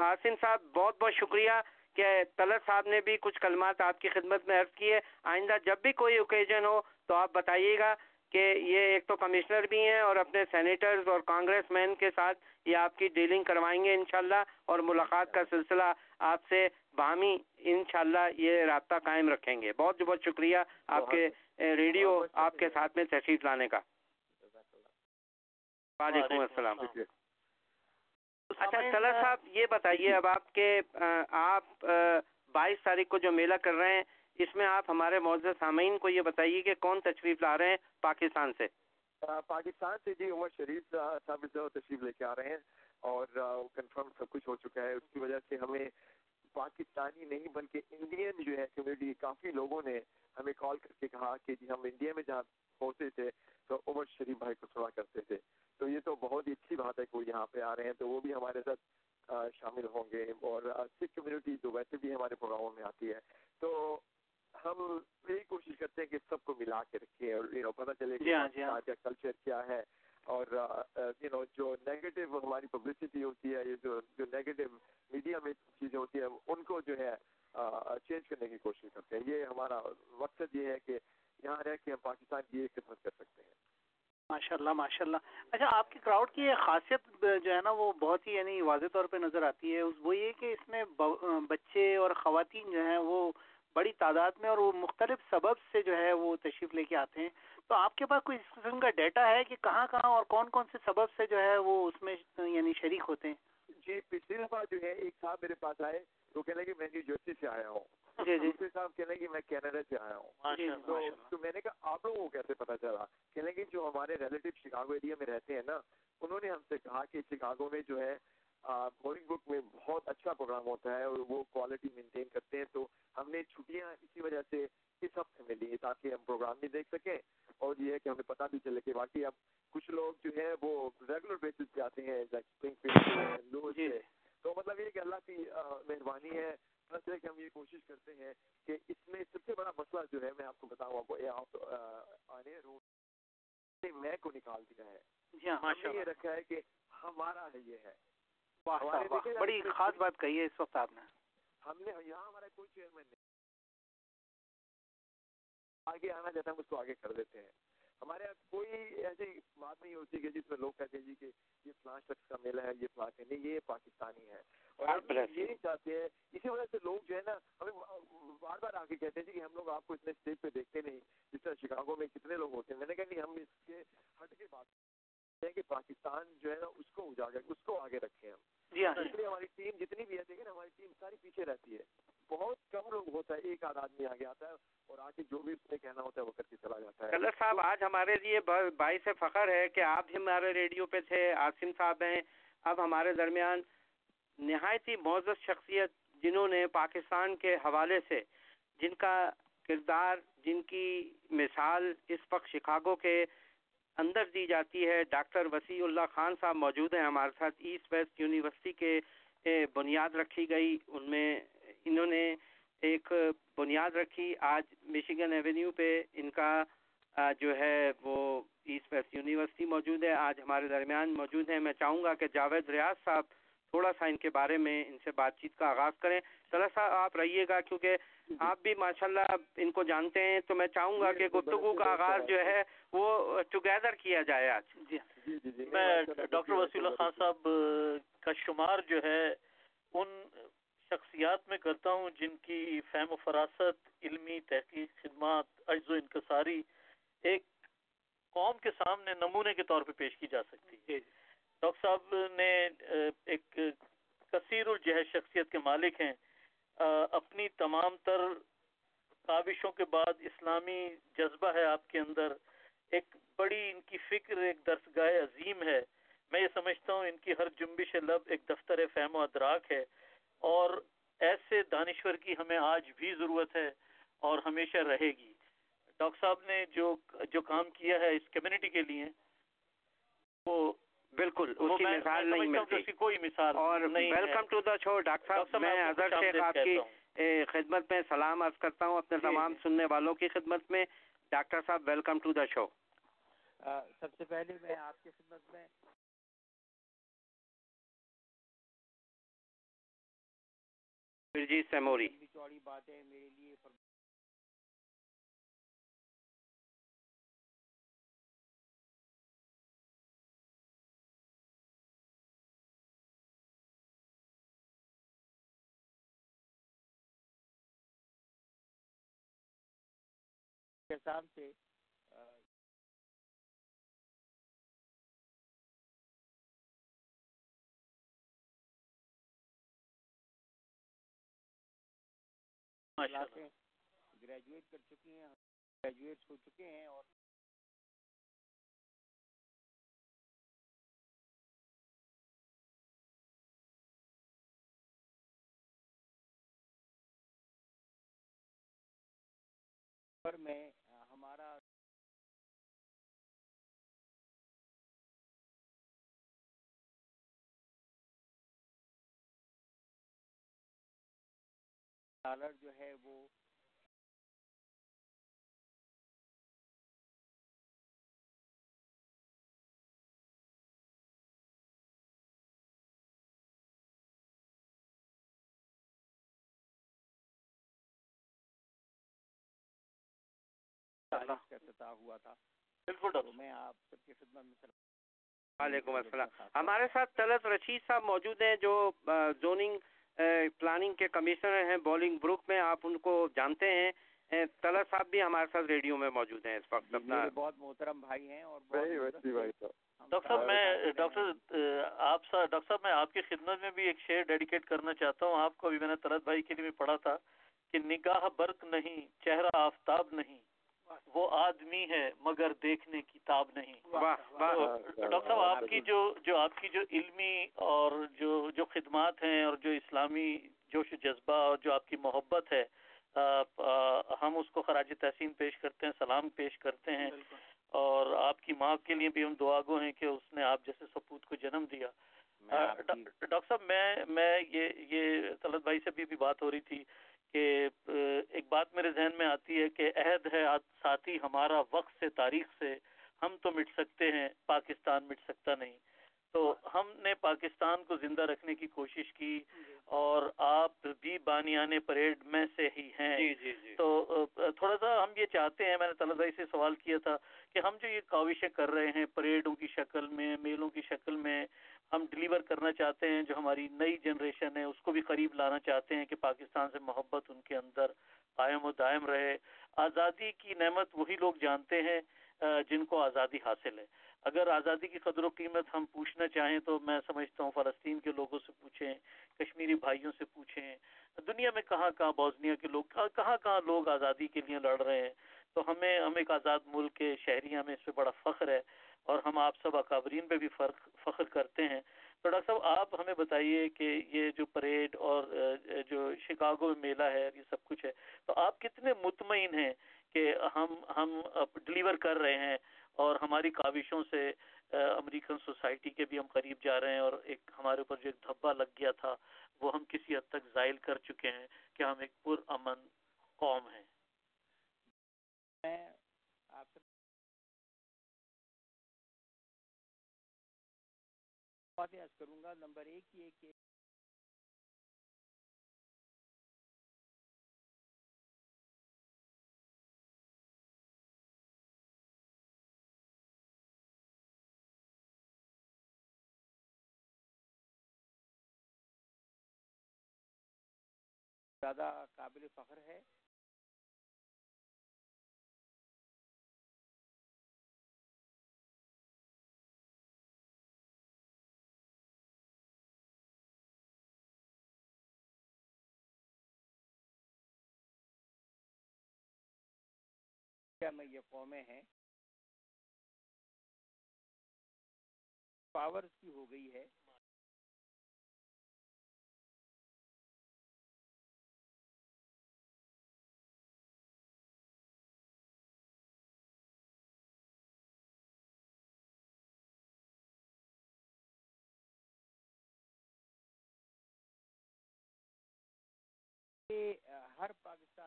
حاسن صاحب بہت بہت شکریہ کہ طلعت صاحب نے بھی کچھ کلمات آپ کی خدمت میں عرض کی ہے آئندہ جب بھی کوئی اوکیزن ہو تو آپ بتائیے گا کہ یہ ایک تو کمشنر بھی ہیں اور اپنے سینیٹرز اور کانگریس مین کے ساتھ یہ آپ کی ڈیلنگ کروائیں گے انشاءاللہ اور ملاقات کا سلسلہ آپ سے باہمی انشاءاللہ یہ رابطہ قائم رکھیں گے۔ بہت بہت شکریہ آپ کے ریڈیو آپ کے ساتھ میں تشریف لانے کا۔ وعلیکم السلام۔ اچھا طلعت صاحب یہ بتائیے اب آپ کے آپ بائیس تاریخ کو جو میلہ کر رہے ہیں اس میں آپ ہمارے معزز سامعین کو یہ بتائیے کہ کون تشریف لا رہے ہیں پاکستان سے؟ پاکستان سے جی عمر شریف صاحب تشریف لے کے آ رہے ہیں اور کنفرم سب کچھ ہو چکا ہے۔ اس کی وجہ سے ہمیں پاکستانی نہیں بلکہ انڈین جو ہے کمیونٹی کافی لوگوں نے ہمیں کال کر کے کہا کہ جی ہم انڈیا میں جہاں پہنچے تھے تو عمر شریف بھائی کو سنا کرتے تھے۔ تو یہ تو بہت ہی اچھی بات ہے کہ وہ یہاں پہ آ رہے ہیں تو وہ بھی ہمارے ساتھ شامل ہوں گے۔ اور سکھ کمیونٹی جو ویسے بھی ہمارے پروگراموں میں آتی ہے۔ تو ہم یہی کوشش کرتے ہیں کہ سب کو ملا کے رکھیں اور پتہ چلے کہ جی ہاں، جی ہاں۔ کا کلچر کیا ہے۔ اور یو نو جو نیگیٹو ہماری پبلسٹی ہوتی ہے، یہ جو جو نیگیٹو میڈیا میں چیزیں ہوتی ہیں، ان کو جو ہے چینج کرنے کی کوشش کرتے ہیں۔ یہ ہمارا مقصد یہ ہے کہ یہاں رہ کے ہم پاکستان کی ایک خدمت کر سکتے ہیں۔ ماشاء اللہ ماشاء اللہ اچھا آپ کی کراؤڈ کی خاصیت جو ہے نا، وہ بہت ہی یعنی واضح طور پہ نظر آتی ہے۔ وہ یہ کہ اس میں بچے اور خواتین جو ہیں، وہ بڑی تعداد میں اور وہ مختلف سبب سے جو ہے وہ تشریف لے کے آتے ہیں۔ تو آپ کے پاس کوئی اس قسم کا ڈیٹا ہے کہ کہاں کہاں اور کون کون سے سبب سے جو ہے وہ اس میں یعنی شریک ہوتے ہیں؟ جی پچھلی دفعہ جو ہے ایک صاحب میرے پاس آئے تو کہنے کہ میں نیو جرسی سے آیا ہوں۔ جی جی۔ صاحب کہنے کہ میں کینیڈا سے آیا ہوں۔ تو میں نے کہا آپ لوگوں کو کیسے پتا چلا؟ کہنے کہ جو ہمارے ریلیٹو شکاگو ایریا میں رہتے ہیں نا انہوں نے ہم سے کہا کہ شکاگو میں جو ہے مورننگ بک میں بہت اچھا پروگرام ہوتا ہے اور وہ کوالٹی مینٹین کرتے ہیں۔ تو ہم نے چھٹیاں اسی وجہ سے اس ہفتے میں لی تاکہ ہم پروگرام بھی دیکھ سکیں۔ اور یہ ہے کہ ہمیں پتہ بھی چلے کہ باقی اب کچھ لوگ جو ہے وہ ریگولر بیسس پہ آتے ہیں جی۔ تو مطلب یہ کہ اللہ کی مہربانی ہے۔ کہ ہم یہ کوشش کرتے ہیں کہ اس میں سب سے بڑا مسئلہ جو ہے میں آپ کو بتاؤں آپ آنے میں کو نکال دیا ہے۔ جی ہاں یہ رکھا ہے کہ ہمارا ہے یہ ہے۔ بڑی خاص بات کہی ہے اس وقت آپ نے۔ ہم نے یہاں ہمارا کوئی چیئرمین نہیں۔ آگے آنا چاہتا ہم اس کو آگے کر دیتے ہیں۔ ہمارے یہاں کوئی ایسی بات نہیں ہوتی کہ جس میں لوگ کہتے ہیں جی کہ یہ فلاں شخص کا میلہ ہے یہ فلاں نہیں یہ پاکستانی ہے۔ اور ہم یہ نہیں چاہتے ہیں اسی وجہ سے لوگ جو ہے نا ہمیں بار بار آ کے کہتے ہیں جی کہ ہم لوگ آپ کو اتنے اسٹیج پہ دیکھتے نہیں جس طرح شکاگو میں کتنے لوگ ہوتے ہیں۔ میں نے کہا نہیں ہم اس کے ہٹ کے بات کہ پاکستان جو ہے نا اس کو اجاگر اس کو آگے رکھے ہم۔ جی ہاں لیے ہماری ٹیم جتنی بھی ہے دیکھیں نا ہماری ٹیم ساری پیچھے رہتی ہے۔ بہت کم لوگ ہوتا ہے، ایک آدھ آدمی آگے آتا ہے اور آ کے جو بھی اس نے کہنا ہوتا ہے وہ کر کے چلا جاتا ہے۔ کلر صاحب، آج ہمارے لیے باعث سے فخر ہے کہ آپ بھی ہمارے ریڈیو پہ تھے آصم صاحب ہیں۔ اب ہمارے درمیان نہایت ہی معزز شخصیت جنہوں نے پاکستان کے حوالے سے جن کا کردار، جن کی مثال اس وقت شکاگو کے اندر دی جاتی ہے۔ ڈاکٹر وسیع اللہ خان صاحب موجود ہیں، ہمارے ساتھ ایسٹ ویسٹ یونیورسٹی کے بنیاد رکھی گئی۔ ان میں انہوں نے ایک بنیاد رکھی۔ آج مشیگن ایونیو پہ ان کا جو ہے وہ ایسٹ ویسٹ یونیورسٹی موجود ہے۔ آج ہمارے درمیان موجود ہیں۔ میں چاہوں گا کہ جاوید ریاض صاحب تھوڑا سا ان کے بارے میں ان سے بات چیت کا آغاز کریں۔ ذرا سا آپ رہیے گا کیونکہ آپ بھی ماشاءاللہ ان کو جانتے ہیں۔ تو میں چاہوں گا کہ گفتگو کا آغاز جو ہے وہ ٹوگیدر کیا جائے آج۔ جی, جی،, جی،, جی۔ میں ڈاکٹر وسیع اللہ خان صاحب کا شمار جو ہے ان شخصیات میں کرتا ہوں جن کی فہم و فراست علمی تحقیق خدمات عجز و انکساری ایک قوم کے سامنے نمونے کے طور پہ پیش کی جا سکتی ہے۔ ڈاکٹر صاحب نے ایک کثیر الجہ شخصیت کے مالک ہیں۔ اپنی تمام تر کاوشوں کے بعد اسلامی جذبہ ہے آپ کے اندر۔ ایک بڑی ان کی فکر ایک درسگاہ عظیم ہے۔ میں یہ سمجھتا ہوں ان کی ہر جنبش لب ایک دفتر فہم و ادراک ہے۔ اور ایسے دانشور کی ہمیں آج بھی ضرورت ہے اور ہمیشہ رہے گی۔ ڈاکٹر صاحب نے جو جو کام کیا ہے اس کمیونٹی کے لیے وہ بالکل اس کی مثال نہیں ملتی۔ کوئی مثال اور welcome to the show doctor صاحب میں اظہر شیخ آپ کی خدمت میں سلام عرض کرتا ہوں اپنے تمام سننے والوں کی خدمت میں۔ ڈاکٹر صاحب ویلکم ٹو دا شو سب سے پہلے میں آپ کی خدمت میں جی سیموری چوڑی بات ہے میرے لیے حساب سے گریجویٹ کر چکے ہیں گریجویٹ ہو چکے ہیں اور میں ڈالر جو ہے وہ ہوا تھا۔ بالکل میں آپ سب کی خدمت میں وعلیکم السلام۔ ہمارے ساتھ طلعت رشید صاحب موجود ہیں جو زوننگ پلاننگ کے کمشنر ہیں بولنگ بروک میں آپ ان کو جانتے ہیں۔ طلعت صاحب بھی ہمارے ساتھ ریڈیو میں موجود ہیں اس وقت اپنا۔ بہت محترم بھائی ہیں اور ڈاکٹر صاحب میں ڈاکٹر آپ ڈاکٹر صاحب میں آپ کی خدمت میں بھی ایک شعر ڈیڈیکیٹ کرنا چاہتا ہوں۔ آپ کو ابھی میں نے طلعت بھائی کے لیے بھی پڑھا تھا کہ نگاہ برق نہیں چہرہ آفتاب نہیں۔ وہ آدمی ہے مگر دیکھنے کی تاب نہیں۔ ڈاکٹر صاحب آپ کی جو جو آپ کی جو علمی اور جو جو خدمات ہیں اور جو اسلامی جوش جذبہ اور جو آپ کی محبت ہے ہم اس کو خراج تحسین پیش کرتے ہیں سلام پیش کرتے ہیں۔ اور آپ کی ماں کے لیے بھی ہم دعا گو ہیں کہ اس نے آپ جیسے سپوت کو جنم دیا۔ ڈاکٹر صاحب میں میں یہ یہ طلعت بھائی سے بھی بات ہو رہی تھی۔ کہ ایک بات میرے ذہن میں آتی ہے کہ عہد ہے ساتھی ہمارا وقت سے تاریخ سے ہم تو مٹ سکتے ہیں پاکستان مٹ سکتا نہیں۔ تو ہم نے پاکستان کو زندہ رکھنے کی کوشش کی اور آپ بھی بانیان پریڈ میں سے ہی ہیں۔ جی جی جی۔ تو تھوڑا سا ہم یہ چاہتے ہیں میں نے طلب بھائی سے سوال کیا تھا کہ ہم جو یہ کاوشیں کر رہے ہیں پریڈوں کی شکل میں میلوں کی شکل میں ہم ڈلیور کرنا چاہتے ہیں، جو ہماری نئی جنریشن ہے، اس کو بھی قریب لانا چاہتے ہیں کہ پاکستان سے محبت ان کے اندر قائم و دائم رہے۔ آزادی کی نعمت وہی لوگ جانتے ہیں جن کو آزادی حاصل ہے۔ اگر آزادی کی قدر و قیمت ہم پوچھنا چاہیں تو میں سمجھتا ہوں فلسطین کے لوگوں سے پوچھیں، کشمیری بھائیوں سے پوچھیں۔ دنیا میں کہاں کہاں بوزنیا کے لوگ، کہاں کہاں لوگ آزادی کے لیے لڑ رہے ہیں؟ تو ہمیں، ہم ایک آزاد ملک کے شہری ہمیں اس پہ بڑا فخر ہے۔ اور ہم آپ سب اکابرین پہ بھی فرق فخر کرتے ہیں۔ تو ڈاکٹر صاحب، آپ ہمیں بتائیے کہ یہ جو پریڈ اور جو شکاگو میں میلہ ہے، یہ سب کچھ ہے۔ تو آپ کتنے مطمئن ہیں کہ ہم ہم ڈلیور کر رہے ہیں اور ہماری کاوشوں سے امریکن سوسائٹی کے بھی ہم قریب جا رہے ہیں اور ایک ہمارے اوپر جو ایک دھبا لگ گیا تھا، وہ ہم کسی حد تک زائل کر چکے ہیں کہ ہم ایک پر امن قوم ہیں۔ میں کروں گا۔ نمبر ایک یہ کہ زیادہ قابل فخر ہے۔ کیا میں یہ قومیں ہیں پاور کی ہو گئی ہے۔ ہر پاکستانی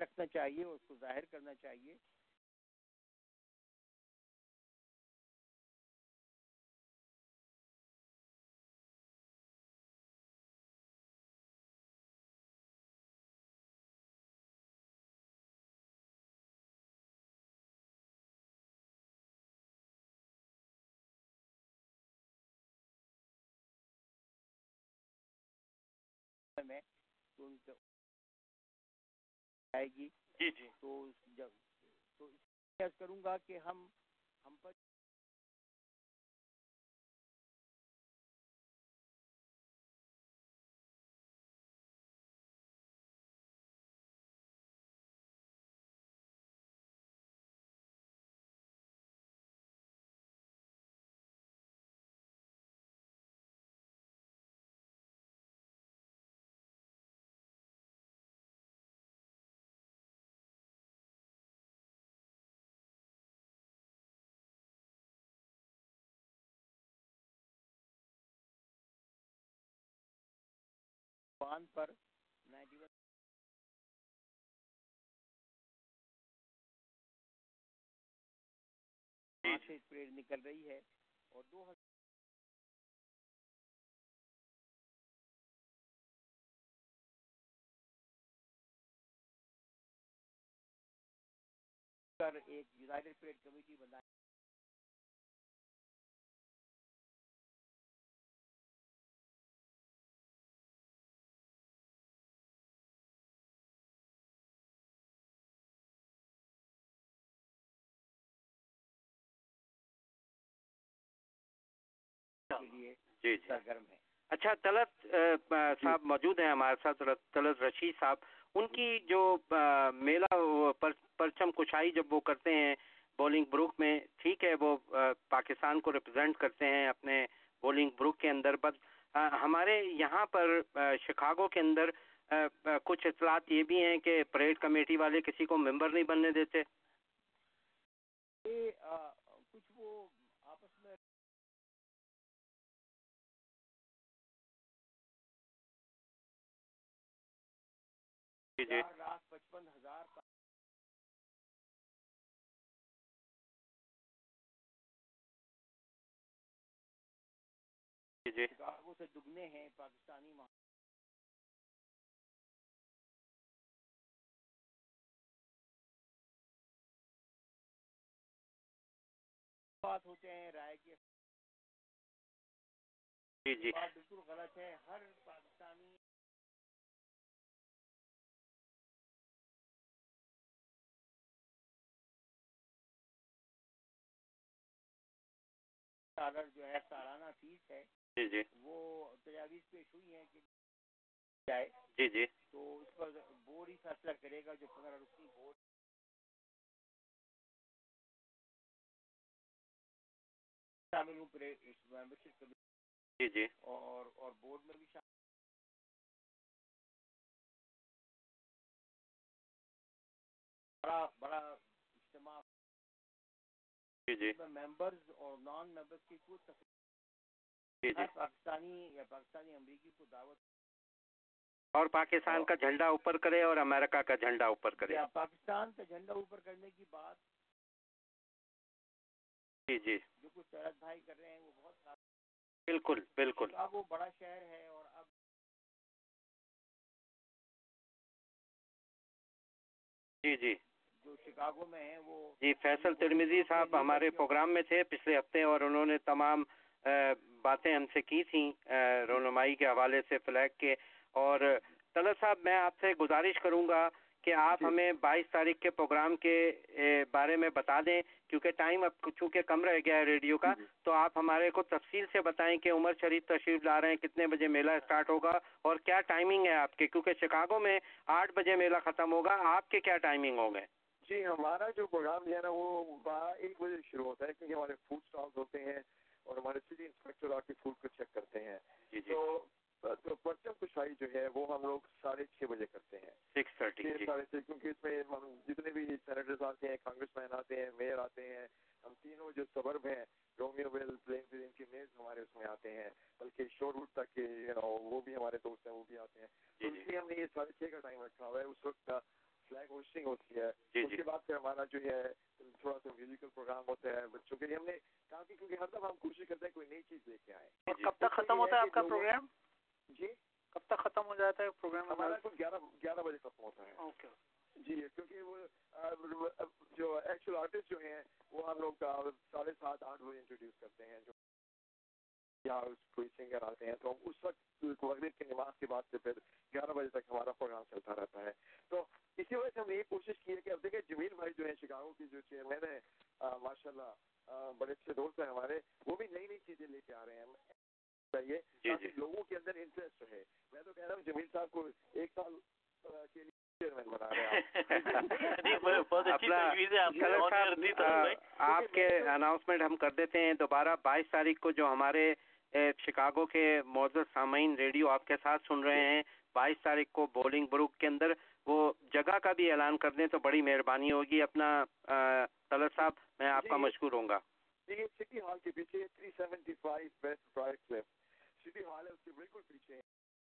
رکھنا چاہیے اس کو ظاہر کرنا چاہیے۔ میں آئے گی۔ جی جی۔ تو جب تو کروں گا کہ ہم ہم پر باندھ پر سے پریڈ نکل رہی ہے اور دو ہزار ایک یونائٹڈ پریڈ کمیٹی بنائی جی جی۔ سرگرم ہے۔ اچھا طلت صاحب موجود ہیں ہمارے ساتھ طلت رشید صاحب۔ ان کی جو میلہ پرچم کشائی جب وہ کرتے ہیں بولنگ بروک میں ٹھیک ہے وہ پاکستان کو ریپرزینٹ کرتے ہیں اپنے بولنگ بروک کے اندر۔ بٹ ہمارے یہاں پر شکاگو کے اندر کچھ اطلاعات یہ بھی ہیں کہ پریڈ کمیٹی والے کسی کو ممبر نہیں بننے دیتے۔ جی لاکھ پچپن ہزار جی سے دگنے ہیں پاکستانی بات ہوتے ہیں رائے کے۔ جی جی بالکل غلط ہے۔ ہر ڈالر جو ہے سالانہ فیس ہے جی جی۔ وہ تجاویز پیش ہوئی ہیں کہ جائے۔ جی جی۔ تو اس پر بورڈ ہی فیصلہ کرے گا جو پندرہ رکنی بورڈ۔ شامل ہوں ممبرشپ جی جی۔ اور اور بورڈ میں بھی شامل۔ بڑا بڑا جی جی۔ ممبرز اور نان ممبرز کی کوئی جی جی۔ پاکستانی یا پاکستانی امریکی کو دعوت اور پاکستان کا جھنڈا اوپر کرے اور امریکہ کا جھنڈا اوپر کرے۔ پاکستان کا جھنڈا اوپر کرنے کی بات جی جی۔ جو کچھ سرحد بھائی کر رہے ہیں وہ بہت بالکل بالکل۔ وہ بڑا شہر ہے اور اب جی جی۔ شکاگو میں ہیں وہ جی فیصل ترمیزی صاحب ہمارے پروگرام میں تھے پچھلے ہفتے اور انہوں نے تمام باتیں ہم سے کی تھیں رونمائی کے حوالے سے فلیگ کے۔ اور طلت صاحب میں آپ سے گزارش کروں گا کہ آپ ہمیں بائیس تاریخ کے پروگرام کے بارے میں بتا دیں کیونکہ ٹائم اب چونکہ کم رہ گیا ہے ریڈیو کا تو آپ ہمارے کو تفصیل سے بتائیں کہ عمر شریف تشریف لا رہے ہیں کتنے بجے میلہ اسٹارٹ ہوگا اور کیا ٹائمنگ ہے آپ کے؟ کیونکہ شکاگو میں آٹھ بجے میلہ ختم ہوگا آپ کے کیا ٹائمنگ ہوں گے؟ جی ہمارا جو پروگرام جو ہے نا وہ ایک بجے شروع ہوتا ہے کیونکہ ہمارے فوڈ اسٹالس ہوتے ہیں اور ہمارے سٹی انسپیکٹر آ کے فوڈ کو چیک کرتے ہیں۔ جی جی۔ تو پرچم کشائی جو ہے وہ ہم لوگ ساڑھے چھ بجے کرتے ہیں۔ سکس تھرٹی ساڑھے چھ کیونکہ اس میں ہم جتنے بھی سینیٹرز آتے ہیں کانگریس مین آتے ہیں میئر آتے ہیں ہم تینوں جو سبرب ہیں رومیو ویل پلین ان کی میز ہمارے اس میں آتے ہیں۔ بلکہ شور وڈ تک کے وہ بھی ہمارے دوست ہیں وہ بھی آتے ہیں۔ تو اس لیے ہم نے یہ ساڑھے چھ کا ٹائم رکھا ہوا ہے اس وقت فلیگ ہوسٹنگ ہوتی ہے اس کے بعد پھر ہمارا جو ہے تھوڑا سا میوزیکل پروگرام ہوتا ہے بچوں کے لیے ہم نے کہا کہ کیونکہ ہر دفعہ ہم کوشش کرتے ہیں کوئی نئی چیز لے کے آئے۔ کب تک ختم ہوتا ہے آپ کا پروگرام جی؟ کب تک ختم ہو جاتا ہے پروگرام ہمارا گیارہ گیارہ بجے ختم ہوتا ہے۔ اوکے جی کیونکہ وہ جو ایکچوئل آرٹسٹ جو ہیں وہ ہم لوگ ساڑھے سات آٹھ بجے انٹروڈیوس کرتے ہیں جو یا کوئی سنگر آتے ہیں تو اس وقت مغرب کی نماز کے بعد سے پھر گیارہ بجے تک ہمارا پروگرام چلتا رہتا ہے تو اسی وجہ سے ہم نے یہ کوشش کی ہے کہ اب دیکھیں جمیل بھائی جو ہیں شکاگو کی جو چیئرمین ہیں ماشاء اللہ بڑے اچھے دوست ہیں ہمارے وہ بھی نئی نئی چیزیں لے کے آ رہے ہیں چاہیے تاکہ لوگوں کے اندر انٹرسٹ رہے میں تو کہہ رہا ہوں جمیل صاحب کو ایک سال کے لیے چیئرمین بنا رہے آپ کے اناؤنسمنٹ ہم کر دیتے ہیں دوبارہ بائیس تاریخ کو جو ہمارے شکاگو کے معزز سامعین ریڈیو آپ کے ساتھ سن رہے ہیں۔ بائیس تاریخ کو بولنگ بروک کے اندر وہ جگہ کا بھی اعلان کر دیں تو بڑی مہربانی ہوگی۔ اپنا طلعت صاحب میں آپ کا مشکور ہوں گا۔ سٹی ہال کے پیچھے three seventy five west city hall ہے اس کے بالکل پیچھے۔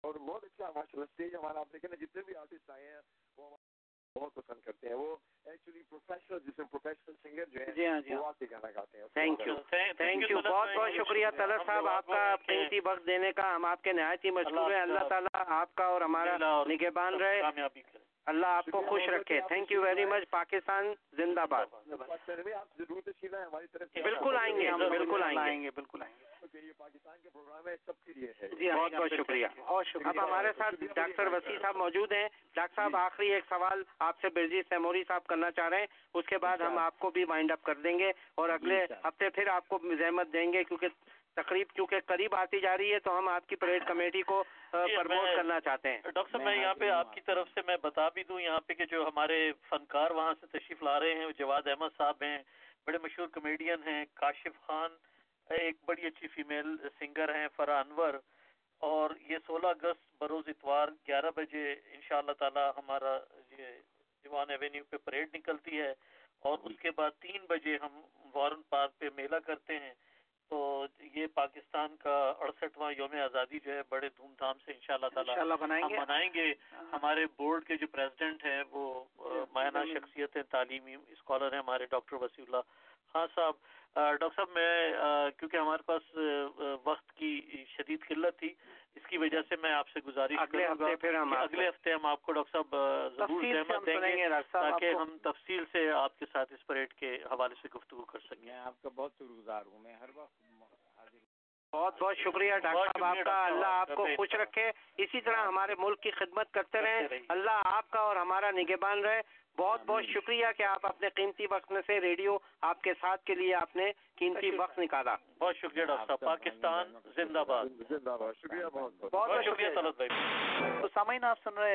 اور بہت اچھا ماشاء اللہ اسٹیج ہمارا آپ دیکھیں جتنے بھی آرٹسٹ آئے ہیں وہ بہت پسند کرتے ہیں۔ وہ ایکچولی پروفیشنل جس میں پروفیشنل سنگر جو ہے جی ہاں جی وہ آ کے گانا گاتے ہیں۔ تھینک یو تھینک یو بہت بہت شکریہ طلعت صاحب آپ کا قیمتی وقت دینے کا ہم آپ کے نہایت ہی مشکور ہیں۔ اللہ تعالیٰ آپ کا اور ہمارا نگہبان رہے۔ اللہ آپ کو خوش رکھے. Thank you very much Pakistan زندہ باد. بالکل آئیں گے بالکل آئیں گے۔ بالکل آئیں گے۔ پاکستان کے پروگرام ہے سب کے لیے ہے۔ بہت بہت شکریہ۔ اب ہمارے ساتھ ڈاکٹر وسیع صاحب موجود ہیں۔ ڈاکٹر صاحب آخری ایک سوال آپ سے برجی سیموری صاحب کرنا چاہ رہے ہیں۔ اس کے بعد ہم آپ کو بھی وائنڈ اپ کر دیں گے اور اگلے ہفتے پھر آپ کو زحمت دیں گے کیونکہ تقریب کیونکہ قریب آتی جا رہی ہے تو ہم آپ کی پریڈ کمیٹی کو پرموٹ کرنا چاہتے ہیں۔ ڈاکٹر صاحب میں یہاں پہ آپ کی طرف سے میں بتا بھی دوں یہاں پہ کہ جو ہمارے فنکار وہاں سے تشریف لا رہے ہیں جواد احمد صاحب ہیں بڑے مشہور کمیڈین ہیں کاشف خان ایک بڑی اچھی فیمیل سنگر ہیں فرا انور اور یہ سولہ اگست بروز اتوار گیارہ بجے ان شاء اللہ تعالی ہمارا یہ دیوان ایوینیو پہ پریڈ نکلتی ہے اور اس کے بعد تین بجے ہم وارن پارک پہ میلہ کرتے ہیں۔ تو یہ پاکستان کا اڑسٹھواں یوم آزادی جو ہے بڑے دھوم دھام سے ان شاء اللہ تعالیٰ ہم منائیں گے۔ ہمارے بورڈ کے جو پریزیڈنٹ ہیں وہ مائنہ شخصیت ہیں تعلیمی اسکالر ہیں ہمارے ڈاکٹر وسیع اللہ خان صاحب۔ ڈاکٹر صاحب میں کیونکہ ہمارے پاس وقت کی شدید قلت تھی اس کی وجہ سے میں آپ سے گزارش اگلے ہفتے پھر ہم اگلے ہفتے ہم آپ کو ڈاکٹر صاحب ضرور زحمت دیں گے تاکہ ہم تفصیل سے آپ کے ساتھ اس پریڈ کے حوالے سے گفتگو کر سکیں۔ میں آپ کا بہت شکر گزار ہوں۔ میں ہر وقت بہت بہت شکریہ ڈاکٹر صاحب آپ کا اللہ آپ کو خوش رکھے۔ اسی طرح ہمارے ملک کی خدمت کرتے رہیں۔ اللہ آپ کا اور ہمارا نگہبان رہے۔ بہت بہت شکریہ کہ آپ اپنے قیمتی وقت میں سے ریڈیو آپ کے ساتھ کے لیے آپ نے قیمتی وقت نکالا۔ بہت شکریہ ڈاکٹر صاحب۔ پاکستان زندہ باد۔ زندہ باد۔ شکریہ بہت بہت۔ شکریہ طلعت بھائی۔ تو سامعین آپ سن رہے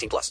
18 plus.